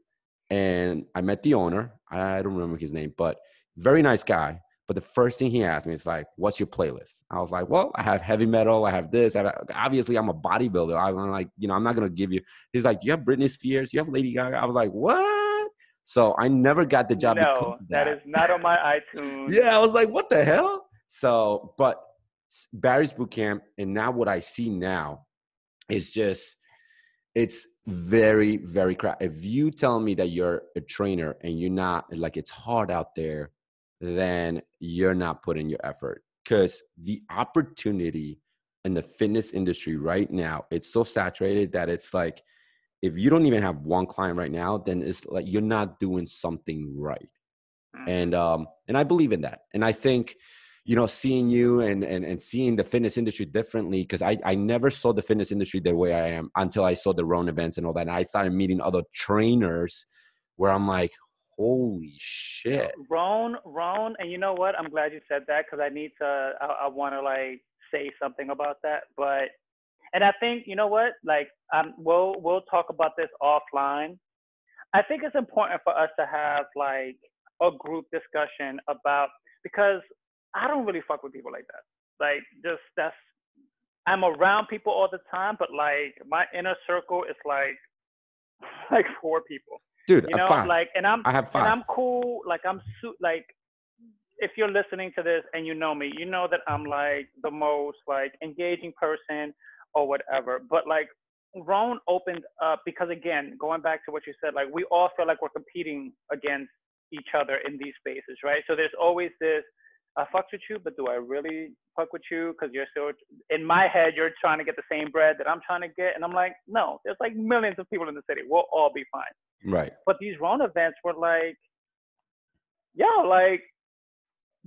and I met the owner. I don't remember his name, but very nice guy but the first thing he asked me is like, "What's your playlist?" I was like, "Well, I have heavy metal. I have this. I have, obviously, I'm a bodybuilder. I'm like, you know, I'm not gonna give you." He's like, "Do you have Britney Spears? You have Lady Gaga?" I was like, "What?" So I never got the job. No, that. that is not on my iTunes. yeah, I was like, "What the hell?" So, but Barry's boot camp, and now what I see now is just it's very very crap. If you tell me that you're a trainer and you're not like it's hard out there then you're not putting your effort because the opportunity in the fitness industry right now it's so saturated that it's like if you don't even have one client right now then it's like you're not doing something right mm. and um and i believe in that and i think you know seeing you and and, and seeing the fitness industry differently because I, I never saw the fitness industry the way i am until i saw the Roan events and all that and i started meeting other trainers where i'm like holy shit. Roan, Roan, and you know what? I'm glad you said that because I need to. I, I want to like say something about that, but and I think you know what? Like, um, we'll we'll talk about this offline. I think it's important for us to have like a group discussion about because I don't really fuck with people like that. Like, just that's I'm around people all the time, but like my inner circle is like like four people dude. You know, five. like, and I'm, I have five. And I'm cool. Like, I'm su- like, if you're listening to this and you know me, you know that I'm like the most like engaging person or whatever. But like, Roan opened up because again, going back to what you said, like we all feel like we're competing against each other in these spaces, right? So there's always this I fuck with you, but do I really fuck with you? Because you're still in my head, you're trying to get the same bread that I'm trying to get, and I'm like, no, there's like millions of people in the city. We'll all be fine. Right. But these Roan events were like, yeah, like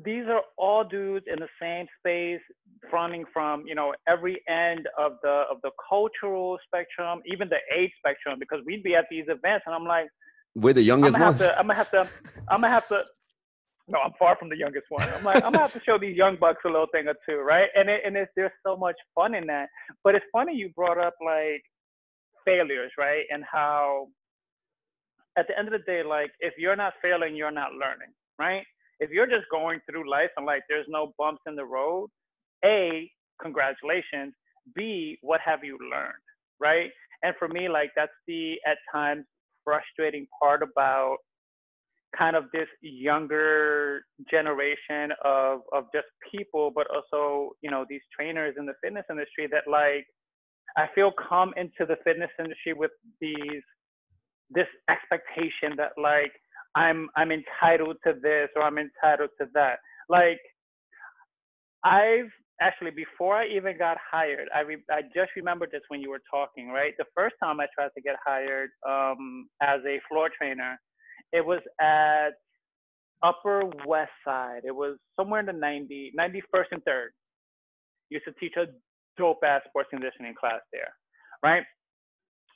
these are all dudes in the same space, fronting from you know every end of the of the cultural spectrum, even the age spectrum, because we'd be at these events, and I'm like, we're the youngest I'm gonna ones. Have to, I'm gonna have to, I'm gonna have to no, I'm far from the youngest one. I'm like, I'm gonna have to show these young bucks a little thing or two, right? And it, and it's, there's so much fun in that. But it's funny you brought up like failures, right? And how at the end of the day, like if you're not failing, you're not learning, right? If you're just going through life and like there's no bumps in the road, A, congratulations. B, what have you learned, right? And for me, like that's the at times frustrating part about kind of this younger generation of of just people, but also you know these trainers in the fitness industry that like I feel come into the fitness industry with these this expectation that like I'm I'm entitled to this or I'm entitled to that. Like I've actually before I even got hired, I re- I just remembered this when you were talking, right? The first time I tried to get hired um, as a floor trainer, it was at Upper West Side. It was somewhere in the 90, 91st and 3rd. Used to teach a dope ass sports conditioning class there, right?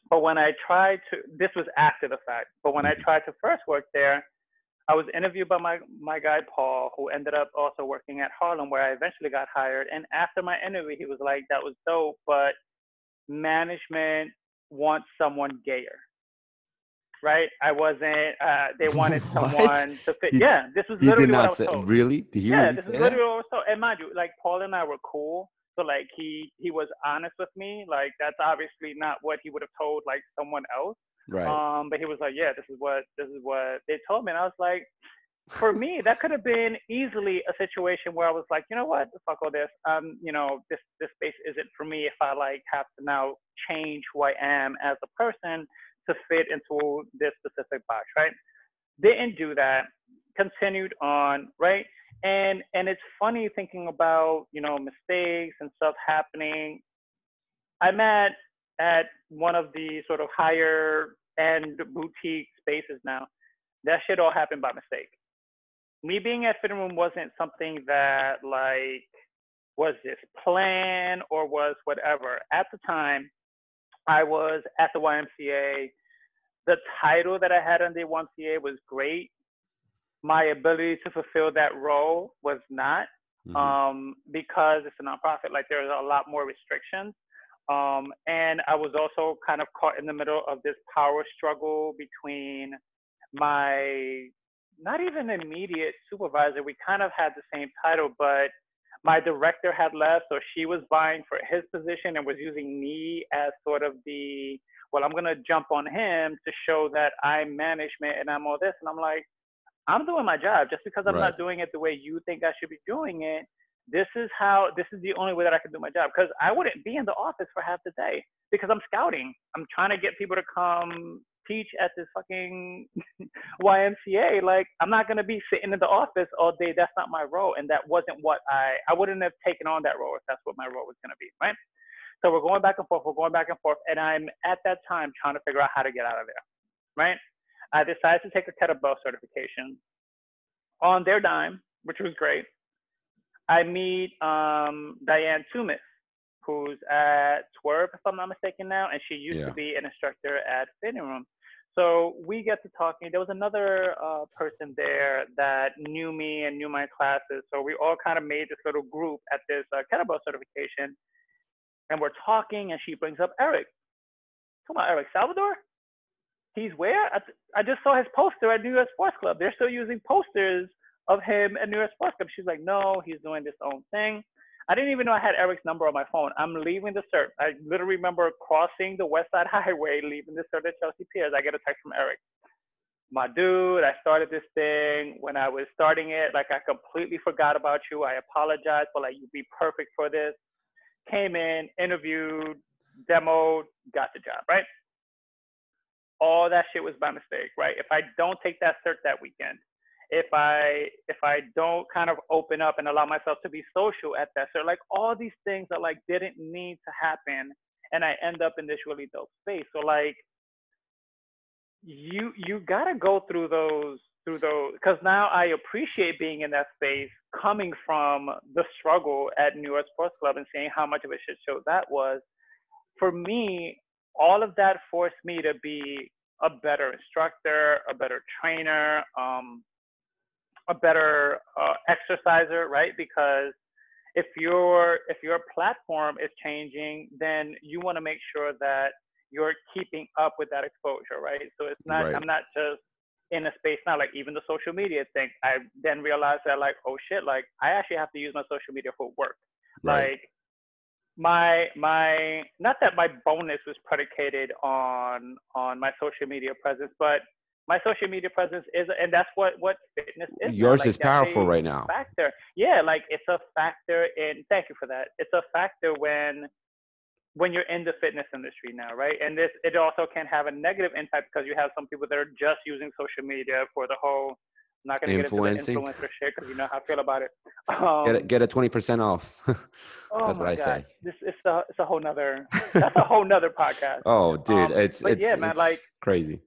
But when I tried to, this was after the fact, but when I mm-hmm. tried to first work there, I was interviewed by my, my guy, Paul, who ended up also working at Harlem, where I eventually got hired. And after my interview, he was like, that was dope, but management wants someone gayer. Right? I wasn't, uh, they wanted someone to fit. Yeah, this was literally what I was say, told. Really? Did yeah, really this is literally what I was told. And mind you, like, Paul and I were cool. So like he he was honest with me. Like that's obviously not what he would have told like someone else. Right. Um, but he was like, yeah, this is what this is what they told me, and I was like, for me, that could have been easily a situation where I was like, you know what, fuck all this. Um, you know, this this space isn't for me if I like have to now change who I am as a person to fit into this specific box, right? Didn't do that. Continued on, right? And and it's funny thinking about you know mistakes and stuff happening. I'm at at one of the sort of higher end boutique spaces now. That shit all happened by mistake. Me being at Fhitting Room wasn't something that like was this plan or was whatever. At the time, I was at the YMCA. The title that I had on the YMCA was great. My ability to fulfill that role was not mm-hmm. um, because it's a nonprofit. Like there's a lot more restrictions. Um, and I was also kind of caught in the middle of this power struggle between my not even immediate supervisor. We kind of had the same title, but my director had left, so she was vying for his position and was using me as sort of the well, I'm gonna jump on him to show that I'm management and I'm all this. And I'm like, I'm doing my job. Just because I'm right. not doing it the way you think I should be doing it this is how this is the only way that I can do my job because I wouldn't be in the office for half the day because I'm scouting. I'm trying to get people to come teach at this fucking YMCA. Like I'm not gonna be sitting in the office all day. That's not my role, and that wasn't what I I wouldn't have taken on that role if that's what my role was gonna be, right? So we're going back and forth. We're going back and forth, and I'm at that time trying to figure out how to get out of there, right? I decided to take a kettlebell certification on their dime, which was great. I meet um, Diane Tumis, who's at Twerp, if I'm not mistaken now, and she used yeah. to be an instructor at Fhitting Room. So we get to talking. There was another uh, person there that knew me and knew my classes. So we all kind of made this little group at this uh, kettlebell certification. And we're talking, and she brings up Eric. Come on, Eric Salvador? He's where? I, I just saw his poster at New York Sports Club. They're still using posters of him at New York Sports Club. She's like, no, he's doing this own thing. I didn't even know I had Eric's number on my phone. I'm leaving the cert. I literally remember crossing the West Side Highway, leaving the cert at Chelsea Piers. I get a text from Eric. My dude, I started this thing. When I was starting it, like I completely forgot about you. I apologize, but like you'd be perfect for this. Came in, interviewed, demoed, got the job, right? All that shit was by mistake, right? If I don't take that cert that weekend, if I if I don't kind of open up and allow myself to be social at that. So like all these things that like didn't need to happen and I end up in this really dope space. So like you you gotta go through those through those because now I appreciate being in that space coming from the struggle at New York Sports Club and seeing how much of a shit show that was. For me, all of that forced me to be a better instructor, a better trainer, um, a better uh, exerciser, right? Because if your if your platform is changing, then you want to make sure that you're keeping up with that exposure, right? So it's not right. I'm not just in a space now, like even the social media thing. I then realized that like, oh shit, like I actually have to use my social media for work. Right. Like my my not that my bonus was predicated on on my social media presence, but my social media presence is, and that's what what fitness is. Yours like, is powerful right now. Factor, yeah, like it's a factor in. Thank you for that. It's a factor when when you're in the fitness industry now, right? And this it also can have a negative impact because you have some people that are just using social media for the whole. I'm not gonna get into the influencer shit because you know how I feel about it. Um, get a, get a twenty percent off. oh that's what I God. say. This it's a it's a whole nother that's a whole nother podcast. Oh, dude, um, it's it's yeah, man, it's like crazy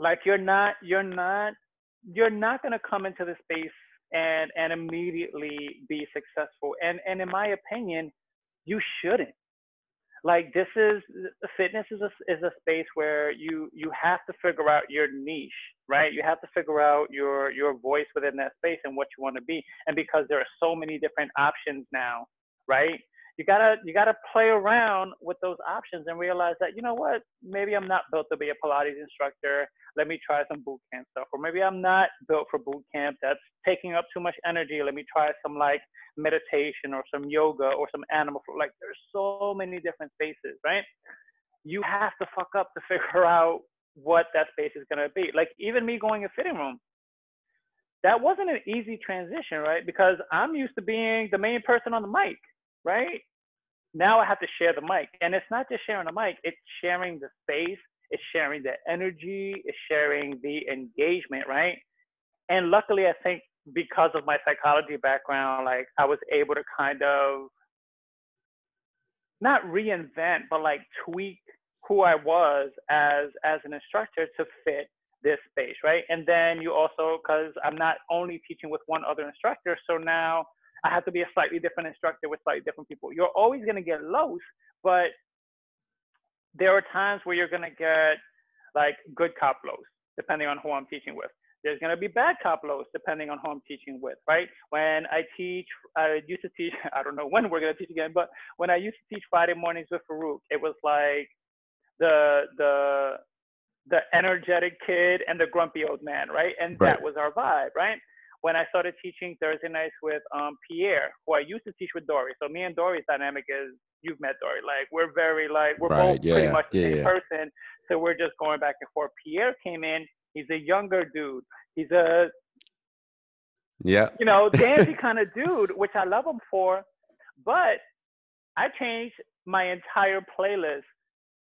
like you're not you're not you're not going to come into the space and and immediately be successful and and in my opinion you shouldn't like this is fitness is a is a space where you you have to figure out your niche right? You have to figure out your your voice within that space and what you want to be. And because there are so many different options now right you gotta you gotta play around with those options and realize that you know what maybe i'm not built to be a pilates instructor. Let me try some boot camp stuff. Or maybe i'm not built for boot camp that's taking up too much energy. Let me try some like meditation or some yoga or some animal like there's so many different spaces right? You have to fuck up to figure out what that space is going to be. Like even me going a Fhitting Room that wasn't an easy transition right? Because i'm used to being the main person on the mic right now I have to share the mic. And it's not just sharing the mic, it's sharing the space, it's sharing the energy, it's sharing the engagement, right? And luckily, I think because of my psychology background, like I was able to kind of not reinvent, but like tweak who I was as as an instructor to fit this space, right? And then you also, because I'm not only teaching with one other instructor, so now I have to be a slightly different instructor with slightly different people. You're always going to get lows, but there are times where you're going to get like good cop lows, depending on who I'm teaching with. There's going to be bad cop lows, depending on who I'm teaching with, right? When I teach, I used to teach, I don't know when we're going to teach again, but when I used to teach Friday mornings with Farouk, it was like the, the, the energetic kid and the grumpy old man, right? And right. that was our vibe, right? When I started teaching Thursday nights with um, Pierre, who I used to teach with Dory. So me and Dory's dynamic is you've met Dory. Like we're very like we're right, both yeah, pretty much the same yeah. person. So we're just going back and forth. Pierre came in. He's a younger dude. He's a yeah, you know, dancey kind of dude, which I love him for. But I changed my entire playlist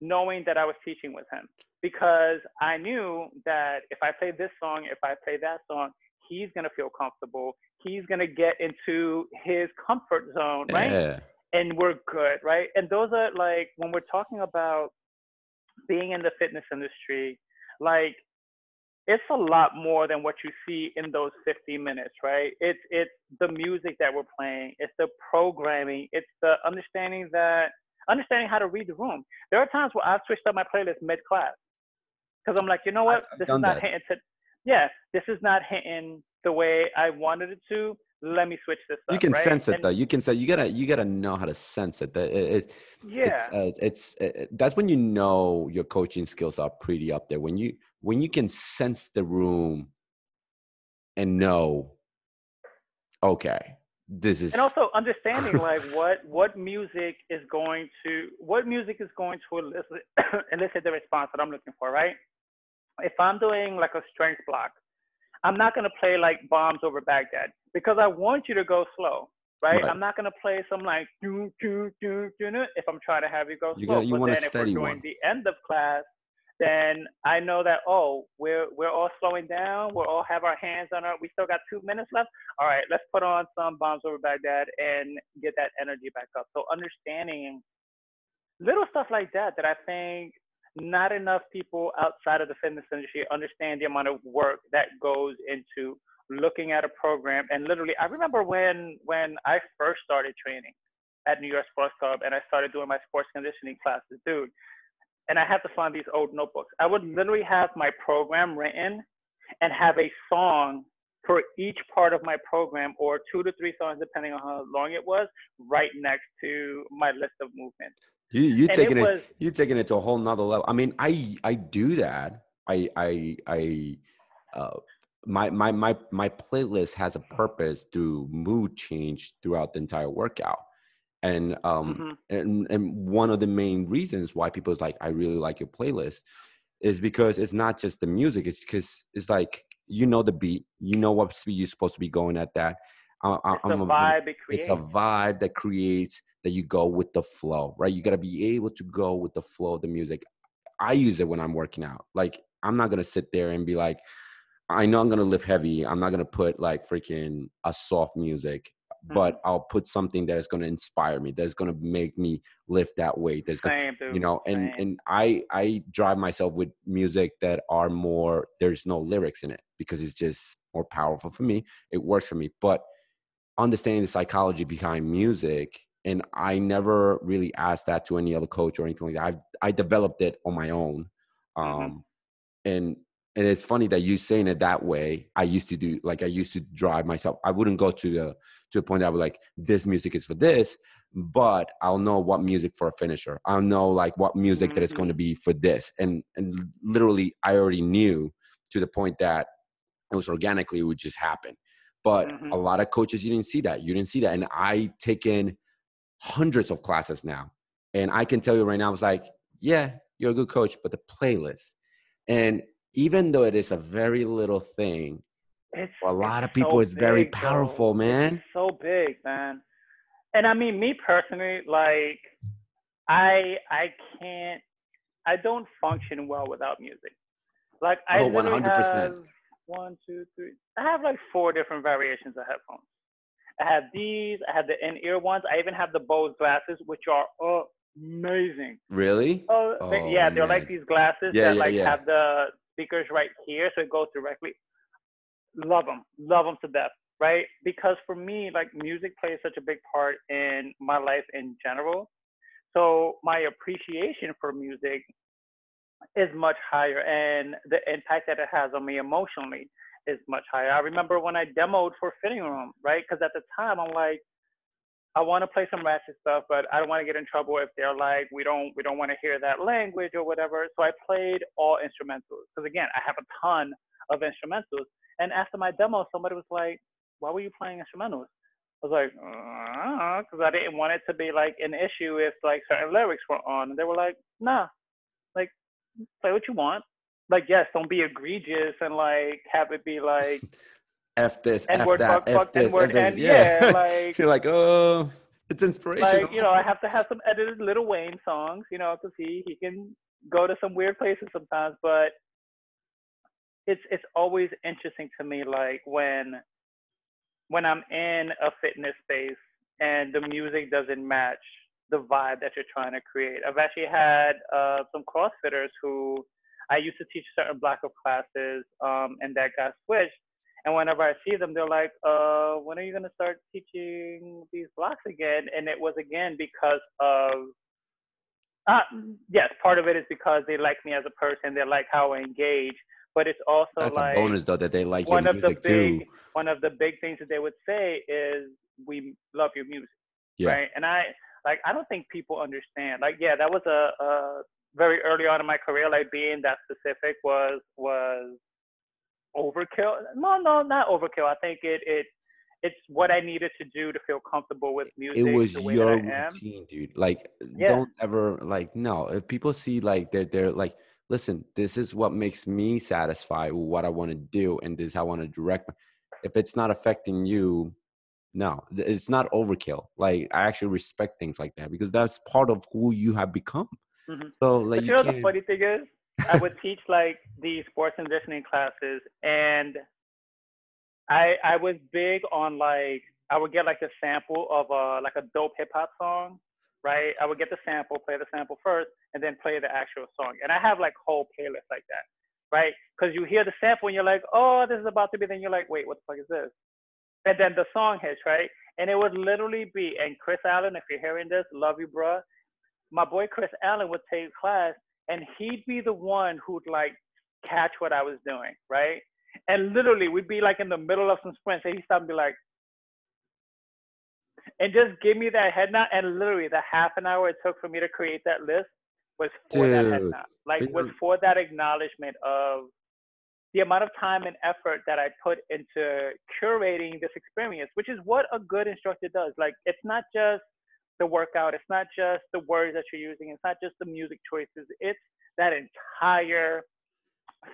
knowing that I was teaching with him because I knew that if I play this song, if I play that song, he's going to feel comfortable. He's going to get into his comfort zone, right? Yeah. And we're good, right? And those are like when we're talking about being in the fitness industry, like it's a lot more than what you see in those 50 minutes, right? It's it's the music that we're playing, it's the programming, it's the understanding that understanding how to read the room. There are times where I've switched up my playlist mid class because I'm like, you know what, I've this is not hitting to yeah, this is not hitting the way I wanted it to. Let me switch this up. You can right? sense it and, though. You can say you gotta you gotta know how to sense it. That it, it, yeah, it's, uh, it's it, that's when you know your coaching skills are pretty up there. When you when you can sense the room and know, okay, this is and also understanding like what what music is going to what music is going to elicit elicit the response that I'm looking for, right? If I'm doing like a strength block, I'm not going to play like bombs over Baghdad because I want you to go slow, right? right. I'm not going to play some like do do do do if I'm trying to have you go you slow. Gotta, you but then if we're doing one. the end of class, then I know that oh we're we're all slowing down. We'll all have our hands on our. We still got two minutes left. All right, let's put on some bombs over Baghdad and get that energy back up. So understanding little stuff like that that I think not enough people outside of the fitness industry understand the amount of work that goes into looking at a program and literally i remember when when i first started training at new york sports club and i started doing my sports conditioning classes dude and i had to find these old notebooks i would literally have my program written and have a song for each part of my program, or two to three songs, depending on how long it was, right next to my list of movements. You you taking it, was, you taking it to a whole nother level. I mean, I I do that. I I I uh, my my my my playlist has a purpose to mood change throughout the entire workout and um mm-hmm. and and one of the main reasons why people's like i really like your playlist is because it's not just the music it's because it's like you know the beat you know what speed you're supposed to be going at that uh, it's I'm a vibe it it's a vibe that creates that you go with the flow right you got to be able to go with the flow of the music i use it when i'm working out like i'm not gonna sit there and be like I know I'm gonna lift heavy. I'm not gonna put like freaking a soft music, mm-hmm. but I'll put something that is gonna inspire me. That's gonna make me lift that weight. That's gonna, you know, and Same. and I I drive myself with music that are more. There's no lyrics in it because it's just more powerful for me. It works for me, but understanding the psychology behind music and I never really asked that to any other coach or anything like that. I I developed it on my own, mm-hmm. um, mm-hmm. and and it's funny that you saying it that way i used to do like i used to drive myself i wouldn't go to the to the point that i would like this music is for this but i'll know what music for a finisher i'll know like what music mm-hmm. that is going to be for this and and literally i already knew to the point that it was organically it would just happen but mm-hmm. a lot of coaches you didn't see that you didn't see that and i taken hundreds of classes now and i can tell you right now i was like yeah you're a good coach but the playlist and even though it is a very little thing, it's, for a lot of people, so it's very powerful, man. It's so big, man. And I mean, me personally, like, I I can't, I don't function well without music. Like, I oh, 100%. have one, two, three. I have like four different variations of headphones. I have these. I have the in-ear ones. I even have the Bose glasses, which are amazing. Really? Oh, oh yeah. They're like these glasses yeah, that yeah, like yeah. have the speakers right here, so it goes directly. Love them, love them to death, right? Because for me, like music plays such a big part in my life in general. So my appreciation for music is much higher, and the impact that it has on me emotionally is much higher. I remember when I demoed for Fhitting Room, right? Because at the time I'm like, I want to play some ratchet stuff, but I don't want to get in trouble if they're like, we don't, we don't want to hear that language or whatever. So I played all instrumentals because again, I have a ton of instrumentals. And after my demo, somebody was like, "Why were you playing instrumentals?" I was like, because uh, I didn't want it to be like an issue if like certain lyrics were on. And they were like, "Nah, like play what you want. Like yes, don't be egregious and like have it be like." F this, F that, fuck, F fuck, this, F this. Yeah, yeah like you're like, oh, it's inspirational. Like you know, I have to have some edited Lil Wayne songs, you know, because he he can go to some weird places sometimes. But it's it's always interesting to me, like when when I'm in a fitness space and the music doesn't match the vibe that you're trying to create. I've actually had uh, some CrossFitters who I used to teach certain block of classes, um, and that got switched and whenever I see them, they're like, uh, when are you going to start teaching these blocks again? And it was again because of, uh, yes, part of it is because they like me as a person. They like how I engage. But it's also That's like a bonus though that they like one your music of the big, too. One of the big things that they would say is, "We love your music," yeah. right? And I like I don't think people understand. Like, yeah, that was a, a very early on in my career. Like being that specific was was overkill. No, no, not overkill. I think it it it's what I needed to do to feel comfortable with music. It was your routine, dude. Like, yeah. don't ever like no. If people see like they're they're like, listen, this is what makes me satisfied with what I want to do, and this is how I want to direct. If it's not affecting you, no, it's not overkill. Like, I actually respect things like that because that's part of who you have become. Mm-hmm. So, like, but you, you know, the funny thing is, I would teach like the sports and conditioning classes, and I I was big on like I would get like a sample of a like a dope hip hop song, right? I would get the sample, play the sample first, and then play the actual song. And I have like whole playlists like that, right? Because you hear the sample and you're like, oh, this is about to be. Then you're like, wait, what the fuck is this? And then the song hits, right? And it would literally be. And Chris Allen, if you're hearing this, love you, bruh. My boy Chris Allen would take class and he'd be the one who'd like catch what I was doing, right? And literally, we'd be like in the middle of some sprints, and he'd stop and be like, and just give me that head nod. And literally, the half an hour it took for me to create that list was for Dude, that head nod. Like, was for that acknowledgement of the amount of time and effort that I put into curating this experience, which is what a good instructor does. Like, it's not just the workout, it's not just the words that you're using, it's not just the music choices, it's that entire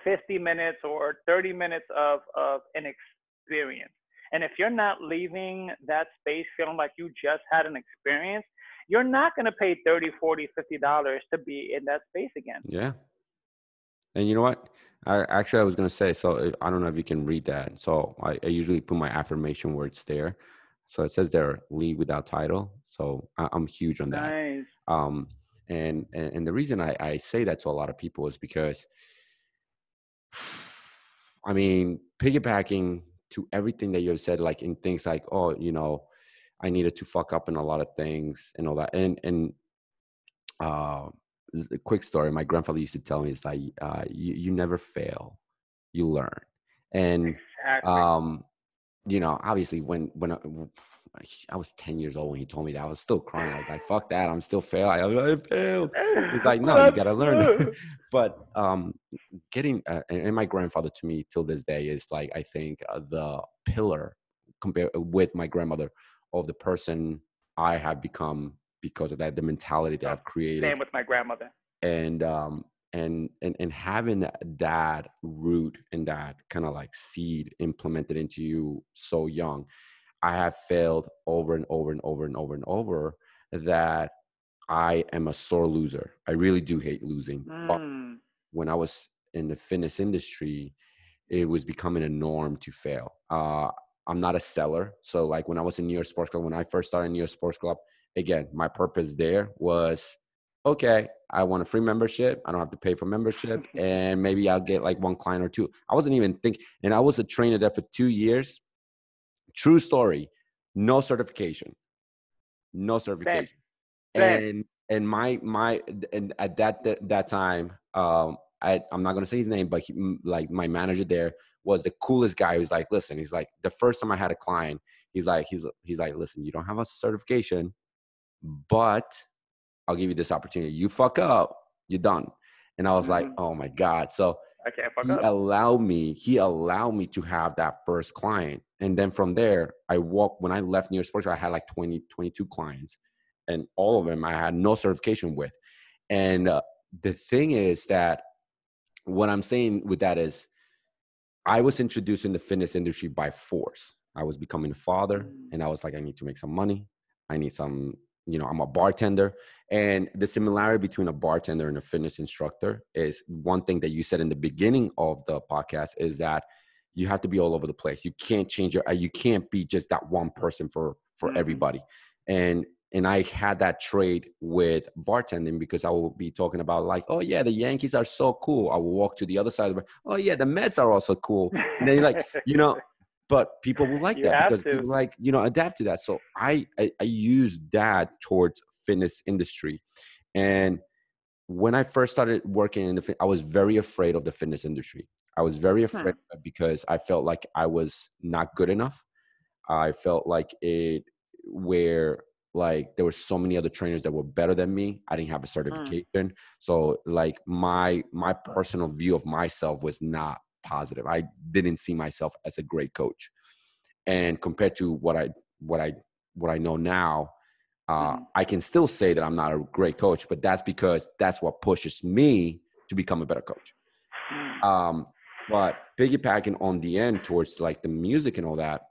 50 minutes or 30 minutes of, of an experience. And if you're not leaving that space feeling like you just had an experience, you're not going to pay 30, 40, 50 dollars to be in that space again. Yeah. And you know what? I actually I was going to say so I don't know if you can read that. So I, I usually put my affirmation words there. So it says there lead without title. So I, am huge on that. Nice. Um and, and and the reason I, I say that to a lot of people is because I mean, piggybacking to everything that you have said, like in things like, oh, you know, I needed to fuck up in a lot of things and all that. And and uh, a quick story, my grandfather used to tell me is like, uh, you you never fail, you learn. And exactly. um, you know, obviously when when I was 10 years old when he told me that. I was still crying. I was like, fuck that. I'm still failing. I, I failed. He's like, no, you got to learn. but um, getting, uh, and my grandfather to me till this day is like, I think uh, the pillar compared with my grandmother of the person I have become because of that, the mentality that I've created. Same with my grandmother. And, um, and, and, and having that, that root and that kind of like seed implemented into you so young I have failed over and over and over and over and over that I am a sore loser. I really do hate losing. Mm. But when I was in the fitness industry, it was becoming a norm to fail. Uh, I'm not a seller. So, like when I was in New York Sports Club, when I first started in New York Sports Club, again, my purpose there was okay, I want a free membership. I don't have to pay for membership. And maybe I'll get like one client or two. I wasn't even thinking. And I was a trainer there for two years True story. No certification. No certification. And and my my and at that that, that time, um, I I'm not gonna say his name, but he, like my manager there was the coolest guy. He was like, listen, he's like the first time I had a client, he's like he's he's like, listen, you don't have a certification, but I'll give you this opportunity. You fuck up, you're done. And I was mm-hmm. like, oh my god. So I can't fuck he up. allowed me, he allowed me to have that first client. And then from there, I walked, when I left New York Sports, I had like 20, 22 clients. And all of them I had no certification with. And uh, the thing is that what I'm saying with that is, I was introduced in the fitness industry by force. I was becoming a father, mm. and I was like, I need to make some money. I need some you know i'm a bartender. And the similarity between a bartender and a fitness instructor is one thing that you said in the beginning of the podcast is that you have to be all over the place. You can't change your uh, you can't be just that one person for for mm-hmm. everybody. And and i had that trade with bartending because i will be talking about like oh yeah the yankees are so cool. I will walk to the other side of the oh yeah the mets are also cool. And then you're like you know but people will like that because people like you know adapt to that. So I, I i use that towards fitness industry. And when i first started working in the i was very afraid of the fitness industry. I was very afraid huh. because i felt like i was not good enough. I felt like it where like there were so many other trainers that were better than me. I didn't have a certification. So like my my personal view of myself was not positive. I didn't see myself as a great coach. And compared to what I what I what I know now, uh, mm-hmm. I can still say that I'm not a great coach, but that's because that's what pushes me to become a better coach. Mm. Um, but piggybacking on the end towards like the music and all that,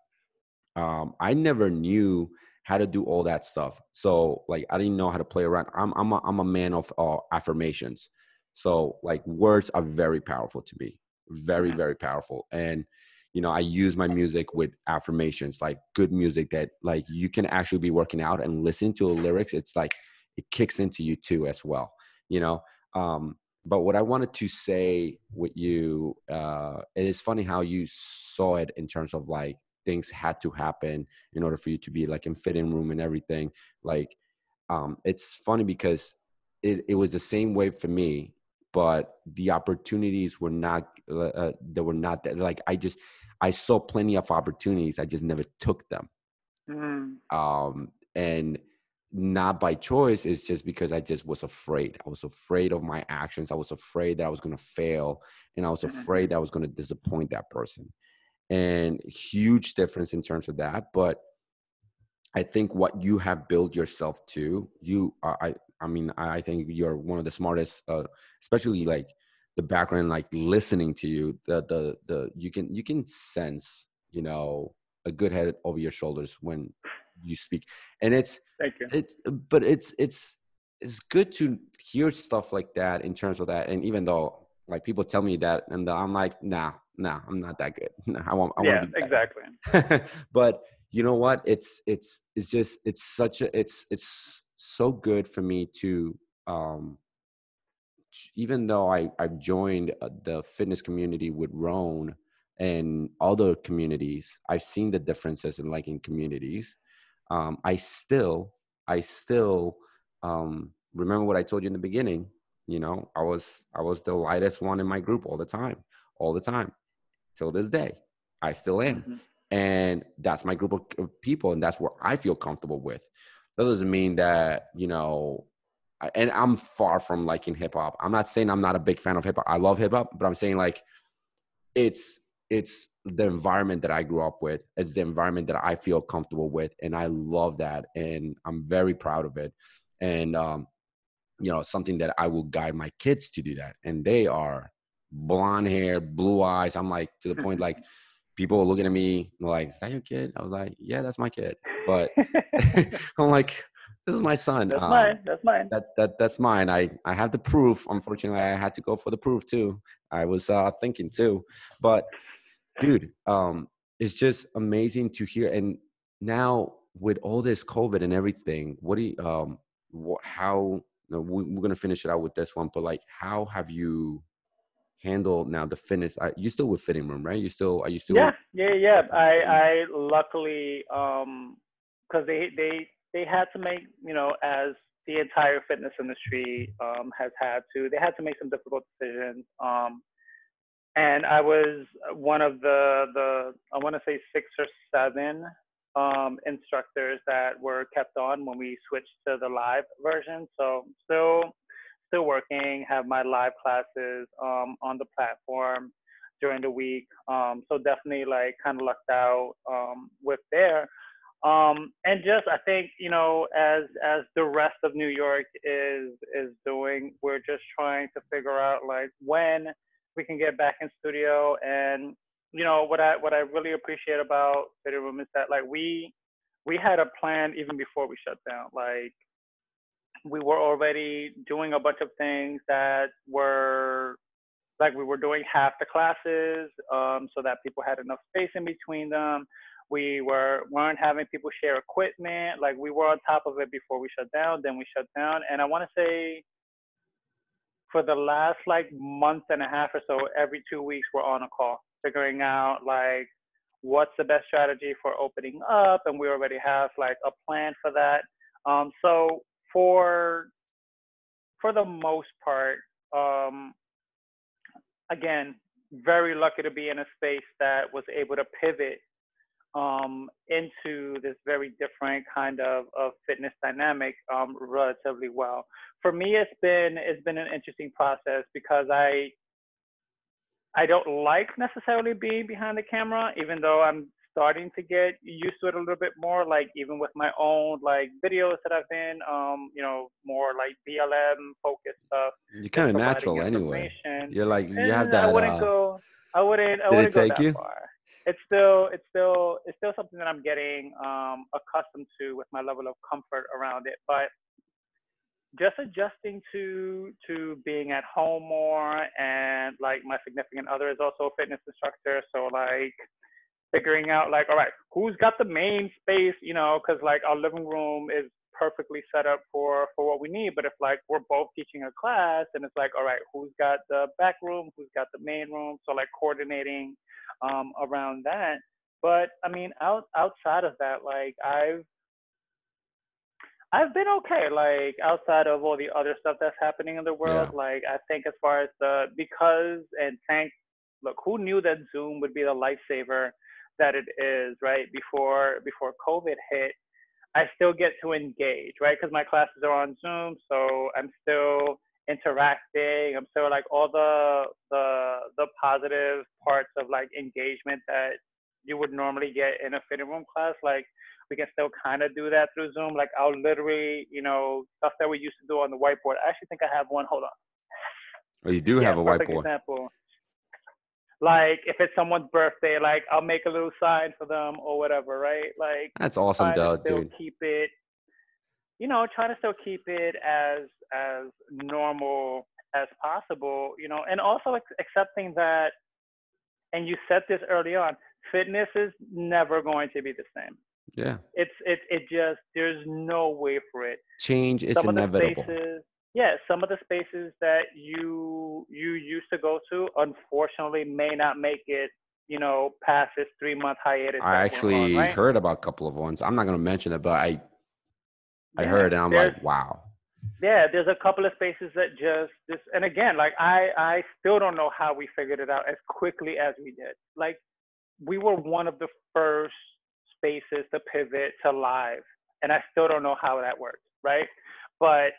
um, I never knew how to do all that stuff. So like I didn't know how to play around. I'm I'm a, I'm a man of uh, affirmations. So like words are very powerful to me very very powerful. And you know i use my music with affirmations like good music that like you can actually be working out and listen to the lyrics. It's like it kicks into you too as well you know? Um but what i wanted to say with you uh it is funny how you saw it in terms of like things had to happen in order for you to be like in Fhitting Room and everything. Like um it's funny because it, it was the same way for me but the opportunities were not uh, uh they were not that like i just i saw plenty of opportunities i just never took them mm. um and not by choice it's just because i just was afraid i was afraid of my actions i was afraid that i was going to fail and i was mm-hmm. afraid that i was going to disappoint that person and huge difference in terms of that but i think what you have built yourself to you are, i i mean i think you're one of the smartest uh, especially like the background like listening to you the the the you can you can sense you know a good head over your shoulders when you speak. And it's thank you. it's but it's it's it's good to hear stuff like that in terms of that. And even though like people tell me that and i'm like nah nah i'm not that good. I want i yeah exactly. But you know what it's it's it's just it's such a it's it's so good for me to um even though i i've joined uh, the fitness community with roan and other communities i've seen the differences in like in communities um, I still, I still um, remember what I told you in the beginning. You know, I was, I was the lightest one in my group all the time, all the time, till this day. I still am, mm-hmm. And that's my group of people, and that's where I feel comfortable with. That doesn't mean that you know and I'm far from liking hip hop. I'm not saying I'm not a big fan of hip hop. I love hip hop, but I'm saying like it's it's the environment that I grew up with. It's the environment that I feel comfortable with, and I love that, and I'm very proud of it. And um, you know, something that I will guide my kids to do that, and they are blonde hair, blue eyes. I'm like to the point like people are looking at me like, "Is that your kid?" I was like, "Yeah, that's my kid," but I'm like. This is my son. That's um, mine. That's mine. That's that. That's mine. I I have the proof. Unfortunately, I had to go for the proof too. I was uh, thinking too, but dude um it's just amazing to hear and now with all this covid and everything what do you um what how you know, we, are gonna finish it out with this one but like how have you handled now the fitness I, you still with Fhitting Room right? You still are you still yeah yeah yeah. i i luckily um because they they they had to make you know as the entire fitness industry um has had to they had to make some difficult decisions um and I was one of the the I want to say six or seven um, instructors that were kept on when we switched to the live version. So still still working, have my live classes um, on the platform during the week. Um, so definitely like kind of lucked out um, with there. Um, and just I think you know as as the rest of New York is is doing, we're just trying to figure out like when we can get back in studio. And you know what I what I really appreciate about Fhitting Room is that like we we had a plan even before we shut down. Like we were already doing a bunch of things that were like we were doing half the classes um, so that people had enough space in between them. We were weren't having people share equipment. Like we were on top of it before we shut down then we shut down. And i want to say for the last like month and a half or so, every two weeks we're on a call, figuring out like what's the best strategy for opening up, and we already have like a plan for that. Um, so for for the most part, um, again, very lucky to be in a space that was able to pivot um, into this very different kind of, of fitness dynamic um, relatively well. For me, it's been it's been an interesting process because I I don't like necessarily being behind the camera, even though I'm starting to get used to it a little bit more. Like even with my own like videos that I've been, um, you know, more like BLM focused stuff. You're kind of natural anyway. You're like you have that. I wouldn't uh, go. I wouldn't. I wouldn't go that you? far it's still it's still it's still something that I'm getting um, accustomed to with my level of comfort around it. But just adjusting to to being at home more and like my significant other is also a fitness instructor, so like figuring out like all right who's got the main space you know because like our living room is perfectly set up for for what we need but if like we're both teaching a class and it's like all right who's got the back room who's got the main room so like coordinating um, around that. But I mean, out outside of that, like I've I've been okay. Like outside of all the other stuff that's happening in the world, Yeah. like I think as far as the because and thank look, who knew that Zoom would be the lifesaver that it is, right? Before before COVID hit, I still get to engage, right? Because my classes are on Zoom, so I'm still interacting. I'm still like all the the the positive parts of like engagement that you would normally get in a Fhitting Room class. Like we can still kind of do that through Zoom. Like I'll literally, you know, stuff that we used to do on the whiteboard. I actually think I have one. Hold on. Oh, you do yeah, have a whiteboard. example. Like if it's someone's birthday, like I'll make a little sign for them or whatever, right? Like That's awesome, though, dude. keep it, you know, trying to still keep it as as normal as possible, you know, and also accepting that. And you said this early on. Fitness is never going to be the same. Yeah. It's it it just there's no way for it. Change is some of the inevitable. spaces, yeah, some of the spaces that you you used to go to, unfortunately, may not make it. You know, past this three month hiatus. I actually on, right? heard about a couple of ones. I'm not gonna mention it, but I I Yeah, heard and I'm like, wow. yeah there's a couple of spaces that just this and again like i i still don't know how we figured it out as quickly as we did like we were one of the first spaces to pivot to live and i still don't know how that worked right but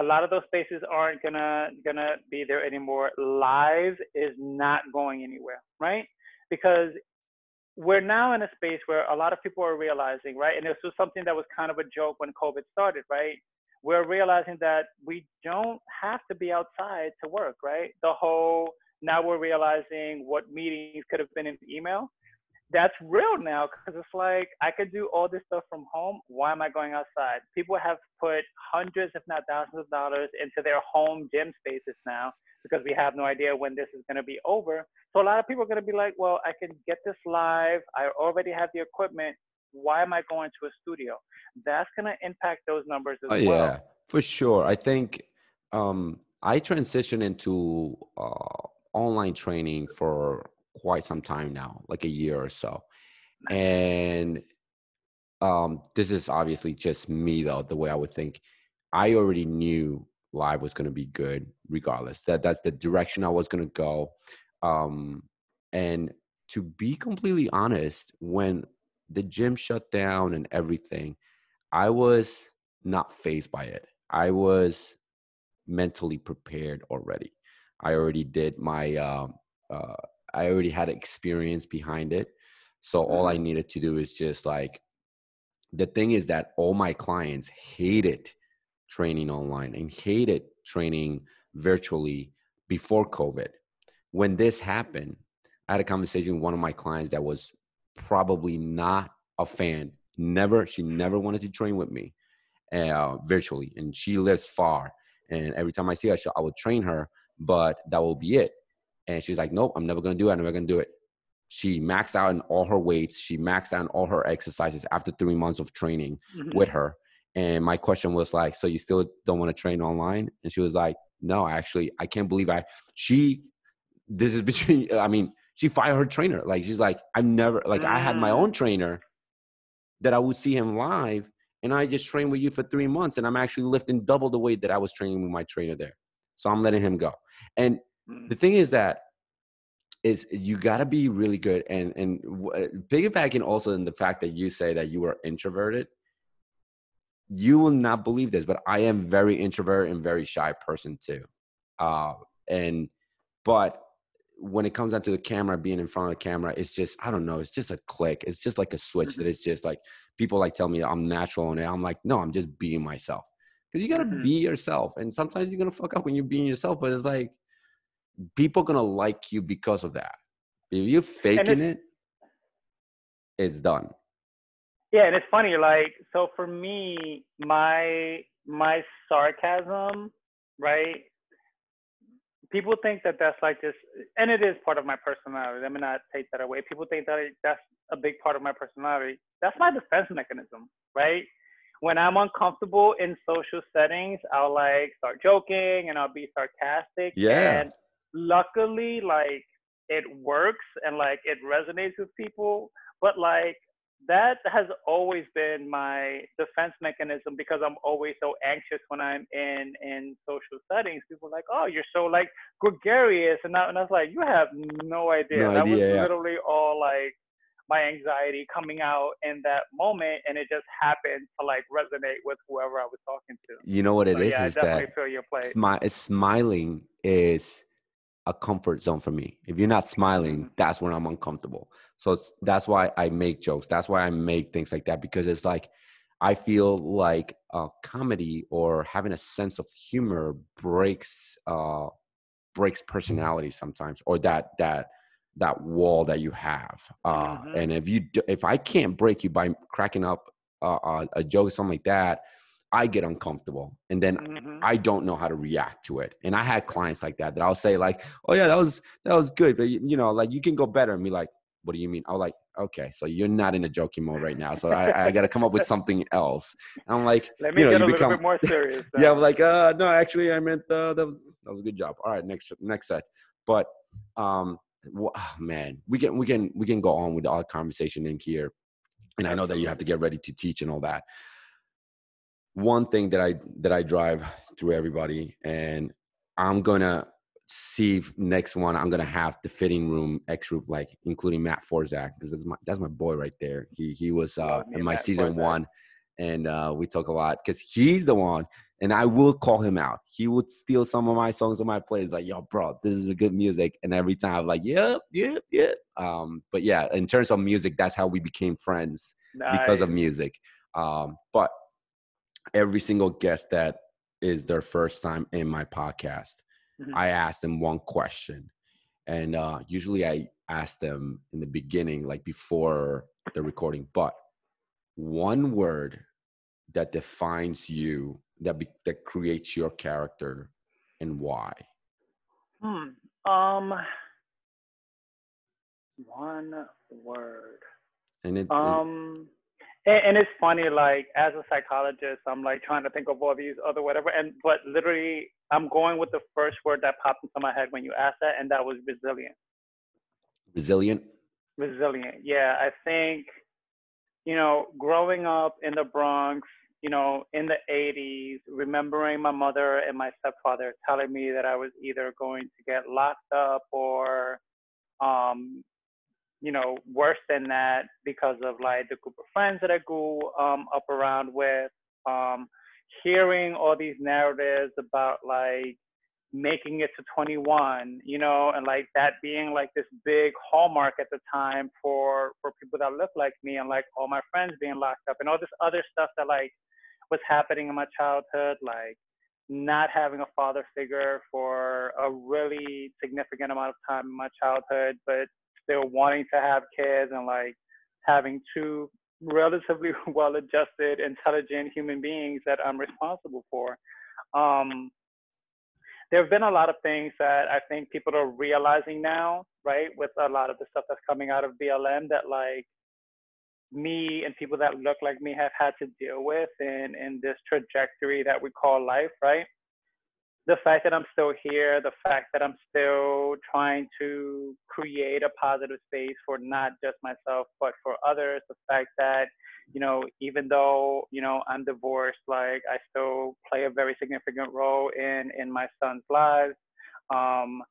a lot of those spaces aren't gonna gonna be there anymore live is not going anywhere right because we're now in a space where a lot of people are realizing right and this was something that was kind of a joke when covid started right we're realizing that we don't have to be outside to work, right? The whole now we're realizing what meetings could have been in email. That's real now because it's like I could do all this stuff from home. Why am I going outside? People have put hundreds, if not thousands of dollars into their home gym spaces now because we have no idea when this is going to be over. So a lot of people are going to be like, well, I can get this live. I already have the equipment. Why am I going to a studio? That's going to impact those numbers as Oh, well. yeah, for sure. I think um, I transitioned into uh, online training for quite some time now, like a year or so. And um, this is obviously just me, though, the way I would think. I already knew live was going to be good, regardless. That that's the direction I was going to go. Um, and to be completely honest, when the gym shut down and everything, I was not phased by it. I was mentally prepared already. I already did my, um, uh, I already had experience behind it. So all I needed to do is just like, the thing is that all my clients hated training online and hated training virtually before COVID. When this happened, I had a conversation with one of my clients that was probably not a fan. Never, she never wanted to train with me uh, virtually, and she lives far. And every time I see her, I would train her, but that will be it. And she's like, "Nope, I'm never gonna do it. I'm never gonna do it." She maxed out in all her weights. She maxed out in all her exercises after three months of training Mhm. with her. And my question was like, "So you still don't want to train online?" And she was like, "No, actually, I can't believe I." She, this is between. I mean, she fired her trainer. Like she's like, "I've never like I had my Mm. own trainer that I would see him live, and I just trained with you for three months, and I'm actually lifting double the weight that I was training with my trainer there. So I'm letting him go. And. The thing is that is you got to be really good and and uh, piggybacking also in the fact that you say that you are introverted you will not believe this but i am very introvert and very shy person too uh and but when it comes down to the camera being in front of the camera it's just i don't know it's just a click it's just like a switch that it's just like people like tell me i'm natural on it i'm like no i'm just being myself. Because you got to Mhm. be yourself and sometimes you're gonna fuck up when you're being yourself but it's like people gonna like you because of that. If you're faking it, it's done. Yeah, and it's funny, like so for me, my my sarcasm, right? People think that that's like this, and it is part of my personality. Let me not take that away. People think that that's a big part of my personality. That's my defense mechanism, right? When I'm uncomfortable in social settings, I'll like start joking and I'll be sarcastic. Yeah. And luckily, like it works and like it resonates with people. But like that has always been my defense mechanism because I'm always so anxious when I'm in in social settings. People are like, "Oh, you're so like gregarious," and I, and I was like, "You have no idea. No that idea, was yeah. literally all like my anxiety coming out in that moment, and it just happened to like resonate with whoever I was talking to." You know what it So, is? yeah, I definitely that feel your play. smi- smiling is a comfort zone for me. If you're not smiling, Mhm. that's when I'm uncomfortable. So it's, that's why I make jokes. That's why I make things like that because it's like I feel like uh, comedy or having a sense of humor breaks uh, breaks personality sometimes, or that that that wall that you have. Uh, Mhm. And if you do, if I can't break you by cracking up uh, uh, a joke or something like that, I get uncomfortable, and then Mhm. I don't know how to react to it. And I had clients like that that I'll say like, "Oh yeah, that was that was good," but you, you know, like you can go better. And be like, "What do you mean?" I'm like, "Okay, so you're not in a joking mode right now, so I, I got to come up with something else." And I'm like, Let me you know, get you a little become bit more serious. yeah. I'm like, uh, no, actually, I meant uh, that was that was a good job. All right, next next set. But um, ah, man, we can we can we can go on with our conversation in here, and I know that you have to get ready to teach and all that. One thing that I that I drive through everybody, and I'm gonna see next one I'm gonna have the Fhitting Room X group like including Matt Forzak because that's my that's my boy right there. He he was uh, me in my Matt season Forzak. one, and uh, we talk a lot because he's the one and I will call him out. He would steal some of my songs on my plays, like, yo, bro, this is good music. And every time I'm like, yep, yep, yep. Um, but yeah, in terms of music, that's how we became friends because of music. Um, but every single guest that is their first time in my podcast, Mhm. I ask them one question. And uh, usually I ask them in the beginning, like before the recording, but one word that defines you, that be, that creates your character, and why. Hmm. Um. One word. And it, it- Um. And, and it's funny, like as a psychologist, I'm like trying to think of all these other whatever, and but literally, I'm going with the first word that popped into my head when you asked that, and that was resilient. resilient. resilient. Yeah, I think, you know, growing up in the Bronx, you know, in the 80s, remembering my mother and my stepfather telling me that I was either going to get locked up or, um, you know, worse than that because of like the group of friends that I grew um, up around with. Um, hearing all these narratives about like making it to 21 you know and like that being like this big hallmark at the time for for people that look like me and like all my friends being locked up and all this other stuff that like was happening in my childhood like not having a father figure for a really significant amount of time in my childhood but still wanting to have kids and like having two relatively well adjusted intelligent human beings that i'm responsible for um there have been a lot of things that I think people are realizing now, right? With a lot of the stuff that's coming out of BLM that like me and people that look like me have had to deal with in, in this trajectory that we call life, right? The fact that I'm still here, the fact that I'm still trying to create a positive space for not just myself, but for others, the fact that you know, even though, you know, I'm divorced, like I still play a very significant role in in my son's lives. Um,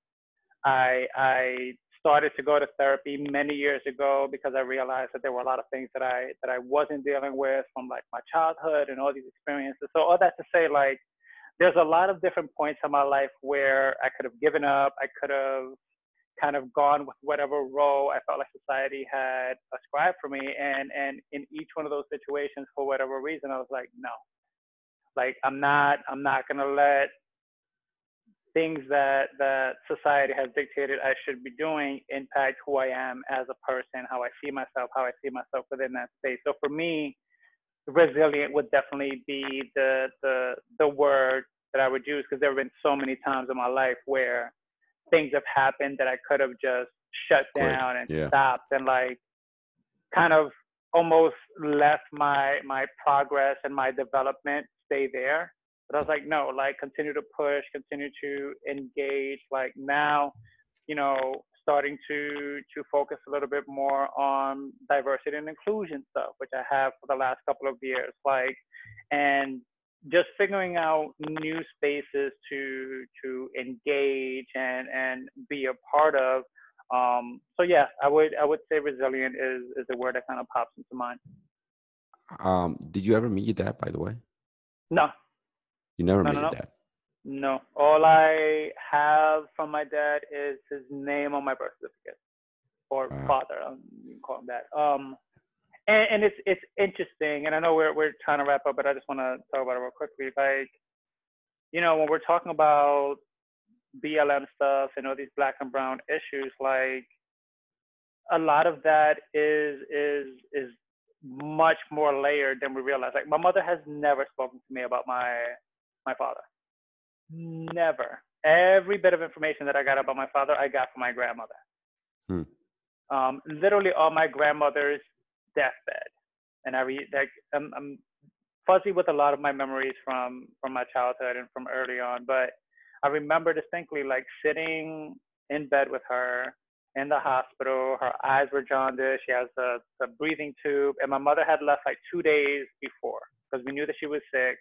I I started to go to therapy many years ago because I realized that there were a lot of things that I that I wasn't dealing with from like my childhood and all these experiences. So all that to say, like, there's a lot of different points in my life where I could have given up. I could have kind of gone with whatever role I felt like society had ascribed for me. And and in each one of those situations, for whatever reason, I was like, no, like I'm not I'm not gonna let things that that society has dictated I should be doing impact who I am as a person, how I see myself, how I see myself within that space. So for me, resilient would definitely be the the the word that I would use because there have been so many times in my life where things have happened that I could have just shut down and yeah. stopped and like kind of almost left my my progress and my development stay there. But I was like, no, like continue to push, continue to engage. Like now, you know, starting to to focus a little bit more on diversity and inclusion stuff, which I have for the last couple of years. Like, and just figuring out new spaces to to engage and and be a part of. Um, so yeah, I would I would say resilient is is the word that kind of pops into mind. Um, did you ever meet your dad, by the way? No. You never no, met no, your dad. No. All I have from my dad is his name on my birth certificate, or Wow. father. You can call him that. Um, and, and it's it's interesting. And I know we're we're trying to wrap up, but I just want to talk about it real quickly. Like, you know, when we're talking about BLM stuff and all these black and brown issues, like a lot of that is is is much more layered than we realize. Like my mother has never spoken to me about my my father. Never. Every bit of information that I got about my father, I got from my grandmother. Hmm. Um, literally on my grandmother's deathbed, and I read like I'm, I'm fuzzy with a lot of my memories from from my childhood and from early on, but I remember distinctly like sitting in bed with her in the hospital. Her eyes were jaundiced. She has a, a breathing tube, and my mother had left like two days before because we knew that she was sick.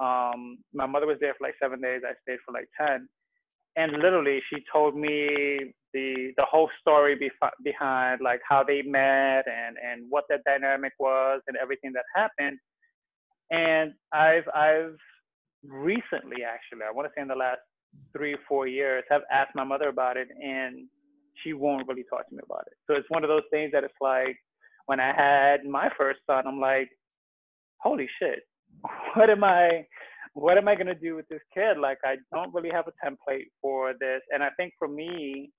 Um, my mother was there for like seven days. I stayed for like ten, and literally she told me the the whole story behind like how they met and and what that dynamic was and everything that happened. And I've I've recently actually I want to say in the last three four years have asked my mother about it and she won't really talk to me about it. So it's one of those things that it's like when I had my first son, I'm like, holy shit, what am I what am I gonna do with this kid? Like I don't really have a template for this. And I think for me,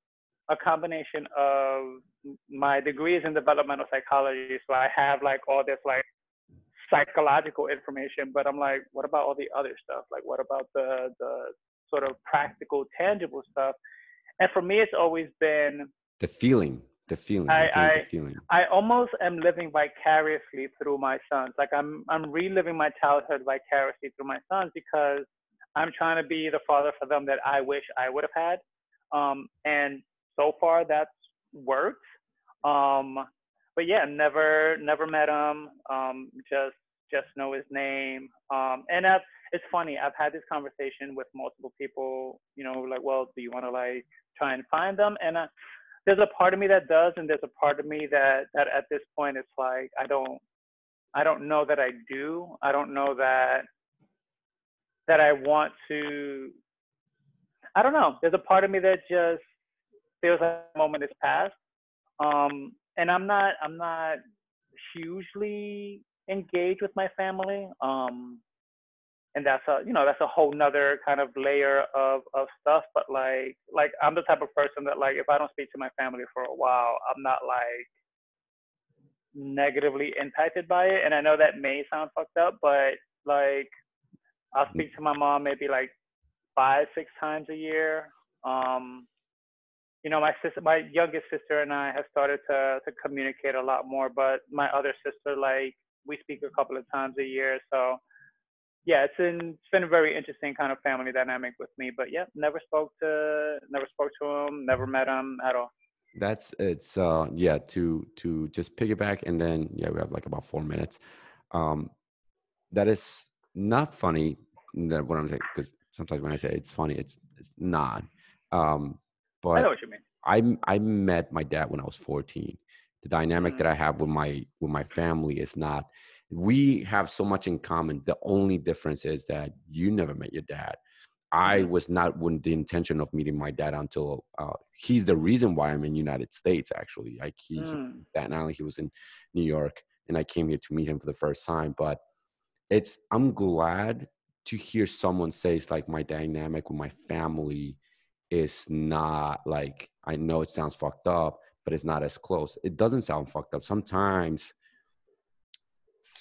a combination of my degrees in developmental psychology, so I have like all this like psychological information, but I'm like, what about all the other stuff? Like what about the the sort of practical, tangible stuff? And for me, it's always been The feeling, the feeling. I- I, I- the feeling. I almost am living vicariously through my sons. Like I'm I'm reliving my childhood vicariously through my sons because I'm trying to be the father for them that I wish I would have had. Um, and so far that's worked. Um, but yeah, never never met him. Um, just just know his name. Um, and I've, it's funny. I've had this conversation with multiple people. You know, like, well, do you want to like try and find them? And uh, there's a part of me that does, and there's a part of me that that at this point it's like I don't I don't know that I do. I don't know that that I want to. I don't know. There's a part of me that just feels like the moment is past. Um, and I'm not I'm not hugely engaged with my family. Um, and that's a you know that's a whole nother kind of layer of of stuff. But like like I'm the type of person that like if I don't speak to my family for a while, I'm not like negatively impacted by it. And I know that may sound fucked up, but like I'll speak to my mom maybe like five, six times a year. Um, you know, my sister, my youngest sister and I have started to to communicate a lot more, but my other sister, like, we speak a couple of times a year. So, yeah, it's been it's been a very interesting kind of family dynamic with me. But yeah, never spoke to never spoke to him, never met him at all. That's it's uh yeah to to just piggyback and then yeah we have like about four minutes. Um, that is not funny. That what I'm saying because sometimes when I say it's funny, it's it's not. Um, but I know what you mean. I I met my dad when I was 14. The dynamic Mhm. that I have with my with my family is not. We have so much in common. The only difference is that you never met your dad. I was not with the intention of meeting my dad until uh, he's the reason why I'm in United States. Actually, like he, Mm. Staten Island, he was in New York, and I came here to meet him for the first time. But it's I'm glad to hear someone say it's like my dynamic with my family is not like I know it sounds fucked up, but it's not as close. It doesn't sound fucked up. Sometimes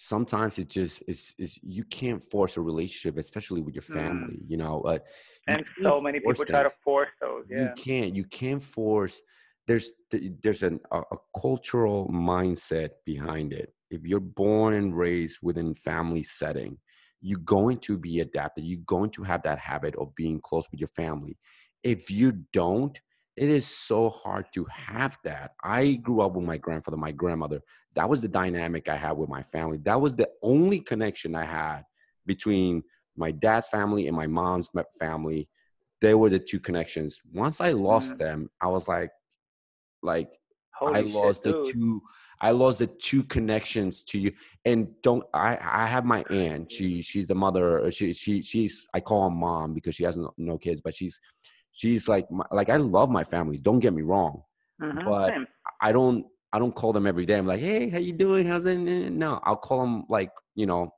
sometimes it just is is you can't force a relationship, especially with your Mm. family, you know. Uh, And so many people try to force those. yeah. You can't you can't force there's there's an, a, a cultural mindset behind it. If you're born and raised within family setting, you're going to be adapted. You're going to have that habit of being close with your family. If you don't, it is so hard to have that. I grew up with my grandfather, my grandmother. That was the dynamic I had with my family. That was the only connection I had between my dad's family and my mom's family. They were the two connections. Once I lost mm-hmm. them, I was like, like Holy I lost shit, the dude. two. I lost the two connections to you. And don't I? I have my aunt. She she's the mother. She she she's I call her mom because she has no, no kids, but she's she's like my, like I love my family. Don't get me wrong, mm-hmm. but Same. I don't I don't call them every day. I'm like, hey, how you doing? How's it? No, I'll call them like you know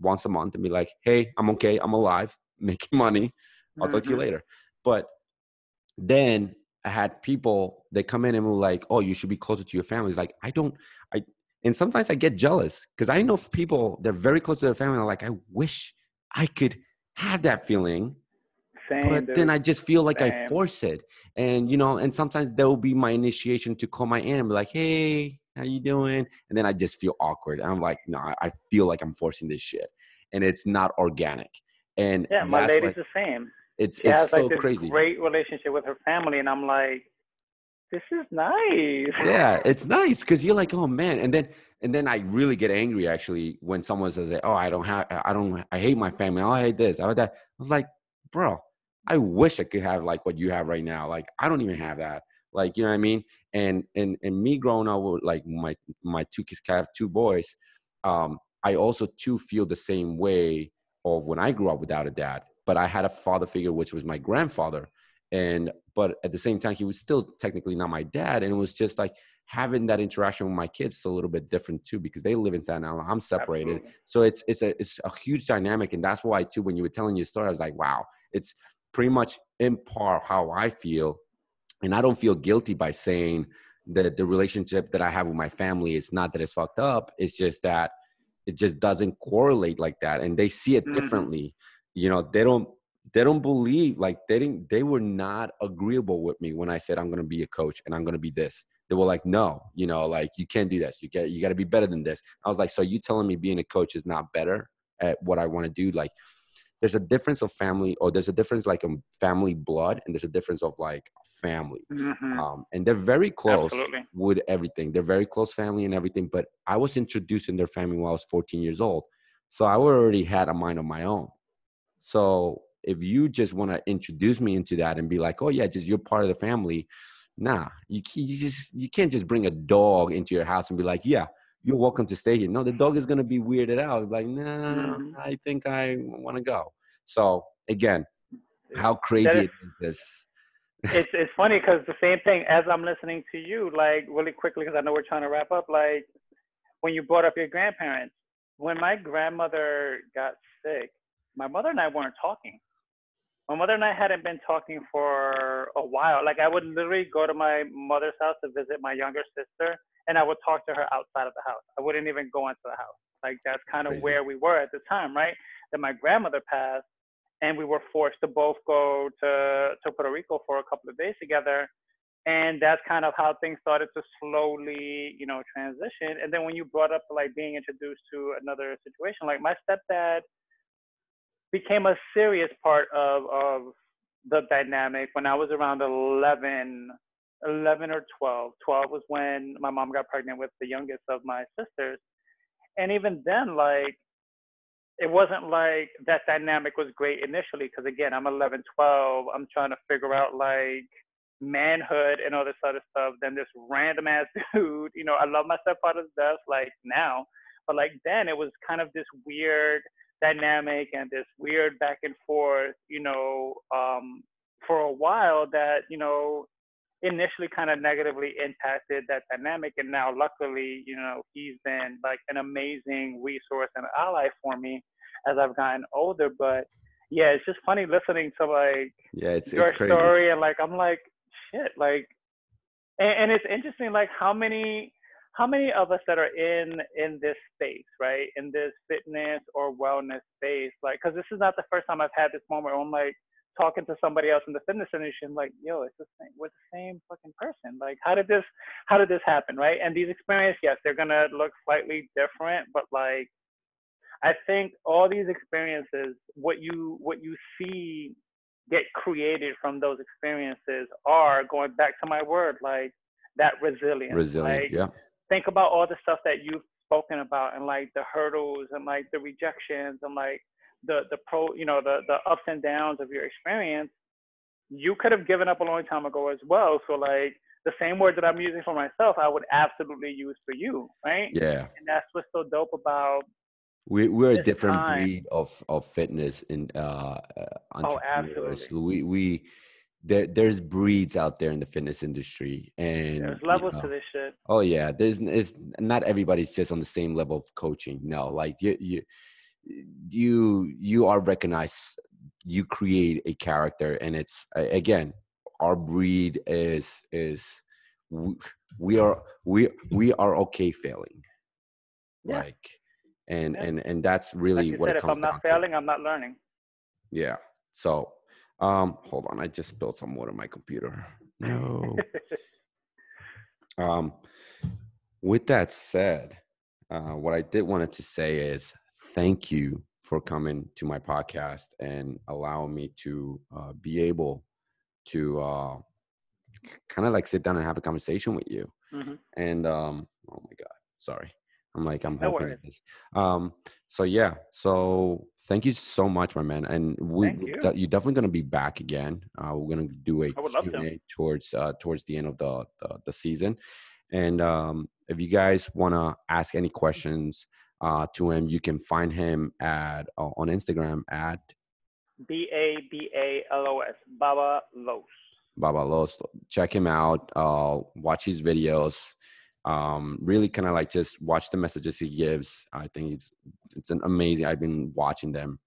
once a month and be like, hey, I'm okay. I'm alive, making money. I'll mm-hmm. talk to you mm-hmm. later. But then I had people that come in and were like, "Oh, you should be closer to your family." It's like I don't, I, and sometimes I get jealous because I know people they're very close to their family. I'm like, I wish I could have that feeling, Same, but dude. then I just feel like Same. I force it, and you know, and sometimes there will be my initiation to call my aunt and be like, "Hey, how you doing?" And then I just feel awkward. And I'm like, no, I feel like I'm forcing this shit, and it's not organic. And yeah, my lady's the same. It's she it's has, so like, crazy. Great relationship with her family, and I'm like, this is nice. Yeah, it's nice because you're like, oh man, and then and then I really get angry actually when someone says, oh, I don't have, I don't, I hate my family. I hate this. I hate that. I was like, bro, I wish I could have like what you have right now. Like I don't even have that. Like you know what I mean? And and and me growing up with like my my two kids, I have two boys. Um, I also too feel the same way of when I grew up without a dad but I had a father figure, which was my grandfather. And, but at the same time, he was still technically not my dad. And it was just like having that interaction with my kids is a little bit different too, because they live in Staten Island. I'm separated. Absolutely. So it's, it's a, it's a huge dynamic. And that's why too, when you were telling your story, I was like, wow, it's pretty much in part how I feel. And I don't feel guilty by saying that the relationship that I have with my family is not that it's fucked up. It's just that it just doesn't correlate like that and they see it mm-hmm. differently you know they don't they don't believe like they didn't they were not agreeable with me when i said i'm going to be a coach and i'm going to be this they were like no you know like you can't do this you get you got to be better than this i was like so you telling me being a coach is not better at what i want to do like there's a difference of family or there's a difference like a family blood and there's a difference of like family mm-hmm. um, and they're very close Absolutely. with everything they're very close family and everything but i was introduced in their family when i was 14 years old so i already had a mind of my own so if you just want to introduce me into that and be like, oh yeah, just you're part of the family, nah, you, you just you can't just bring a dog into your house and be like, yeah, you're welcome to stay here. No, the dog is gonna be weirded out. It's like, nah, mm-hmm. I think I want to go. So again, how crazy is, is this? it's it's funny because the same thing as I'm listening to you, like really quickly, because I know we're trying to wrap up. Like when you brought up your grandparents, when my grandmother got sick, my mother and I weren't talking. My mother and I hadn't been talking for a while. Like I would literally go to my mother's house to visit my younger sister, and I would talk to her outside of the house. I wouldn't even go into the house. Like that's kind of where we were at the time, right? Then my grandmother passed, and we were forced to both go to to Puerto Rico for a couple of days together. And that's kind of how things started to slowly, you know, transition. And then when you brought up like being introduced to another situation, like my stepdad became a serious part of, of the dynamic when I was around 11, 11 or 12. 12 was when my mom got pregnant with the youngest of my sisters. And even then, like, it wasn't like that dynamic was great initially because, again, I'm 11, 12. I'm trying to figure out, like, manhood and all this other stuff. Then this random ass dude, you know, I love my stepfather's death, like, now. But, like, then it was kind of this weird – dynamic and this weird back and forth, you know, um, for a while that, you know, initially kind of negatively impacted that dynamic. And now, luckily, you know, he's been like an amazing resource and ally for me as I've gotten older. But yeah, it's just funny listening to like yeah, it's, your it's crazy. story and like I'm like shit, like, and, and it's interesting like how many how many of us that are in in this space right in this fitness or wellness space like because this is not the first time i've had this moment where i'm like talking to somebody else in the fitness industry I'm like yo it's the same we're the same fucking person like how did this how did this happen right and these experiences yes they're gonna look slightly different but like i think all these experiences what you what you see get created from those experiences are going back to my word, like that resilience. Resilient, like, yeah. Think about all the stuff that you've spoken about and like the hurdles and like the rejections and like the the pro you know the the ups and downs of your experience you could have given up a long time ago as well so like the same word that i'm using for myself i would absolutely use for you right Yeah. and that's what's so dope about We we're a different time. breed of of fitness in uh, uh Oh, absolutely. We we there there's breeds out there in the fitness industry and there's you levels know, to this shit Oh yeah, there's it's not everybody's just on the same level of coaching. No, like you you you you are recognized. You create a character, and it's again, our breed is is we, we are we we are okay failing. Yeah. Like, and Yeah. and and that's really you what said it if comes i'm down not to. failing i'm not learning Yeah. So, um, hold on. I just spilled some water on my computer. No. Um, with that said, uh, what I did wanted to say is thank you for coming to my podcast and allowing me to uh, be able to uh, kind of like sit down and have a conversation with you. Mhm. And um, oh my god, sorry. I'm like I'm hoping. Um, so yeah, so thank you so much, my man. And we you. you're definitely gonna be back again. Uh, we're gonna do a I would love to. Q&A towards uh, towards the end of the the, the season. And um, if you guys wanna ask any questions uh, to him, you can find him at uh, on Instagram at b-a-b-a-l-o-s baba los Baba Los. Check him out. Uh, watch his videos. Um, really kind of like just watch the messages he gives. I think it's it's an amazing. I've been watching them.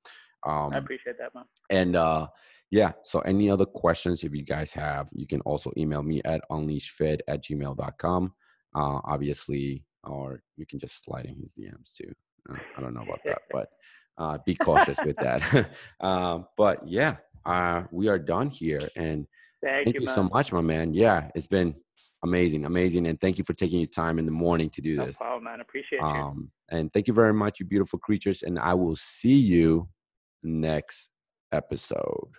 Um, i appreciate that man and uh, yeah, so any other questions if you guys have, you can also email me at unleashfed at gmail.com. Uh, obviously, or you can just slide in his DMs too. Uh, I don't know about that, but uh, be cautious with that. um, but yeah, uh, we are done here. And thank, thank you man so much, my man. Yeah, it's been amazing, amazing. And thank you for taking your time in the morning to do no this. problem man appreciate you Um, and thank you very much, you beautiful creatures. And I will see you next episode.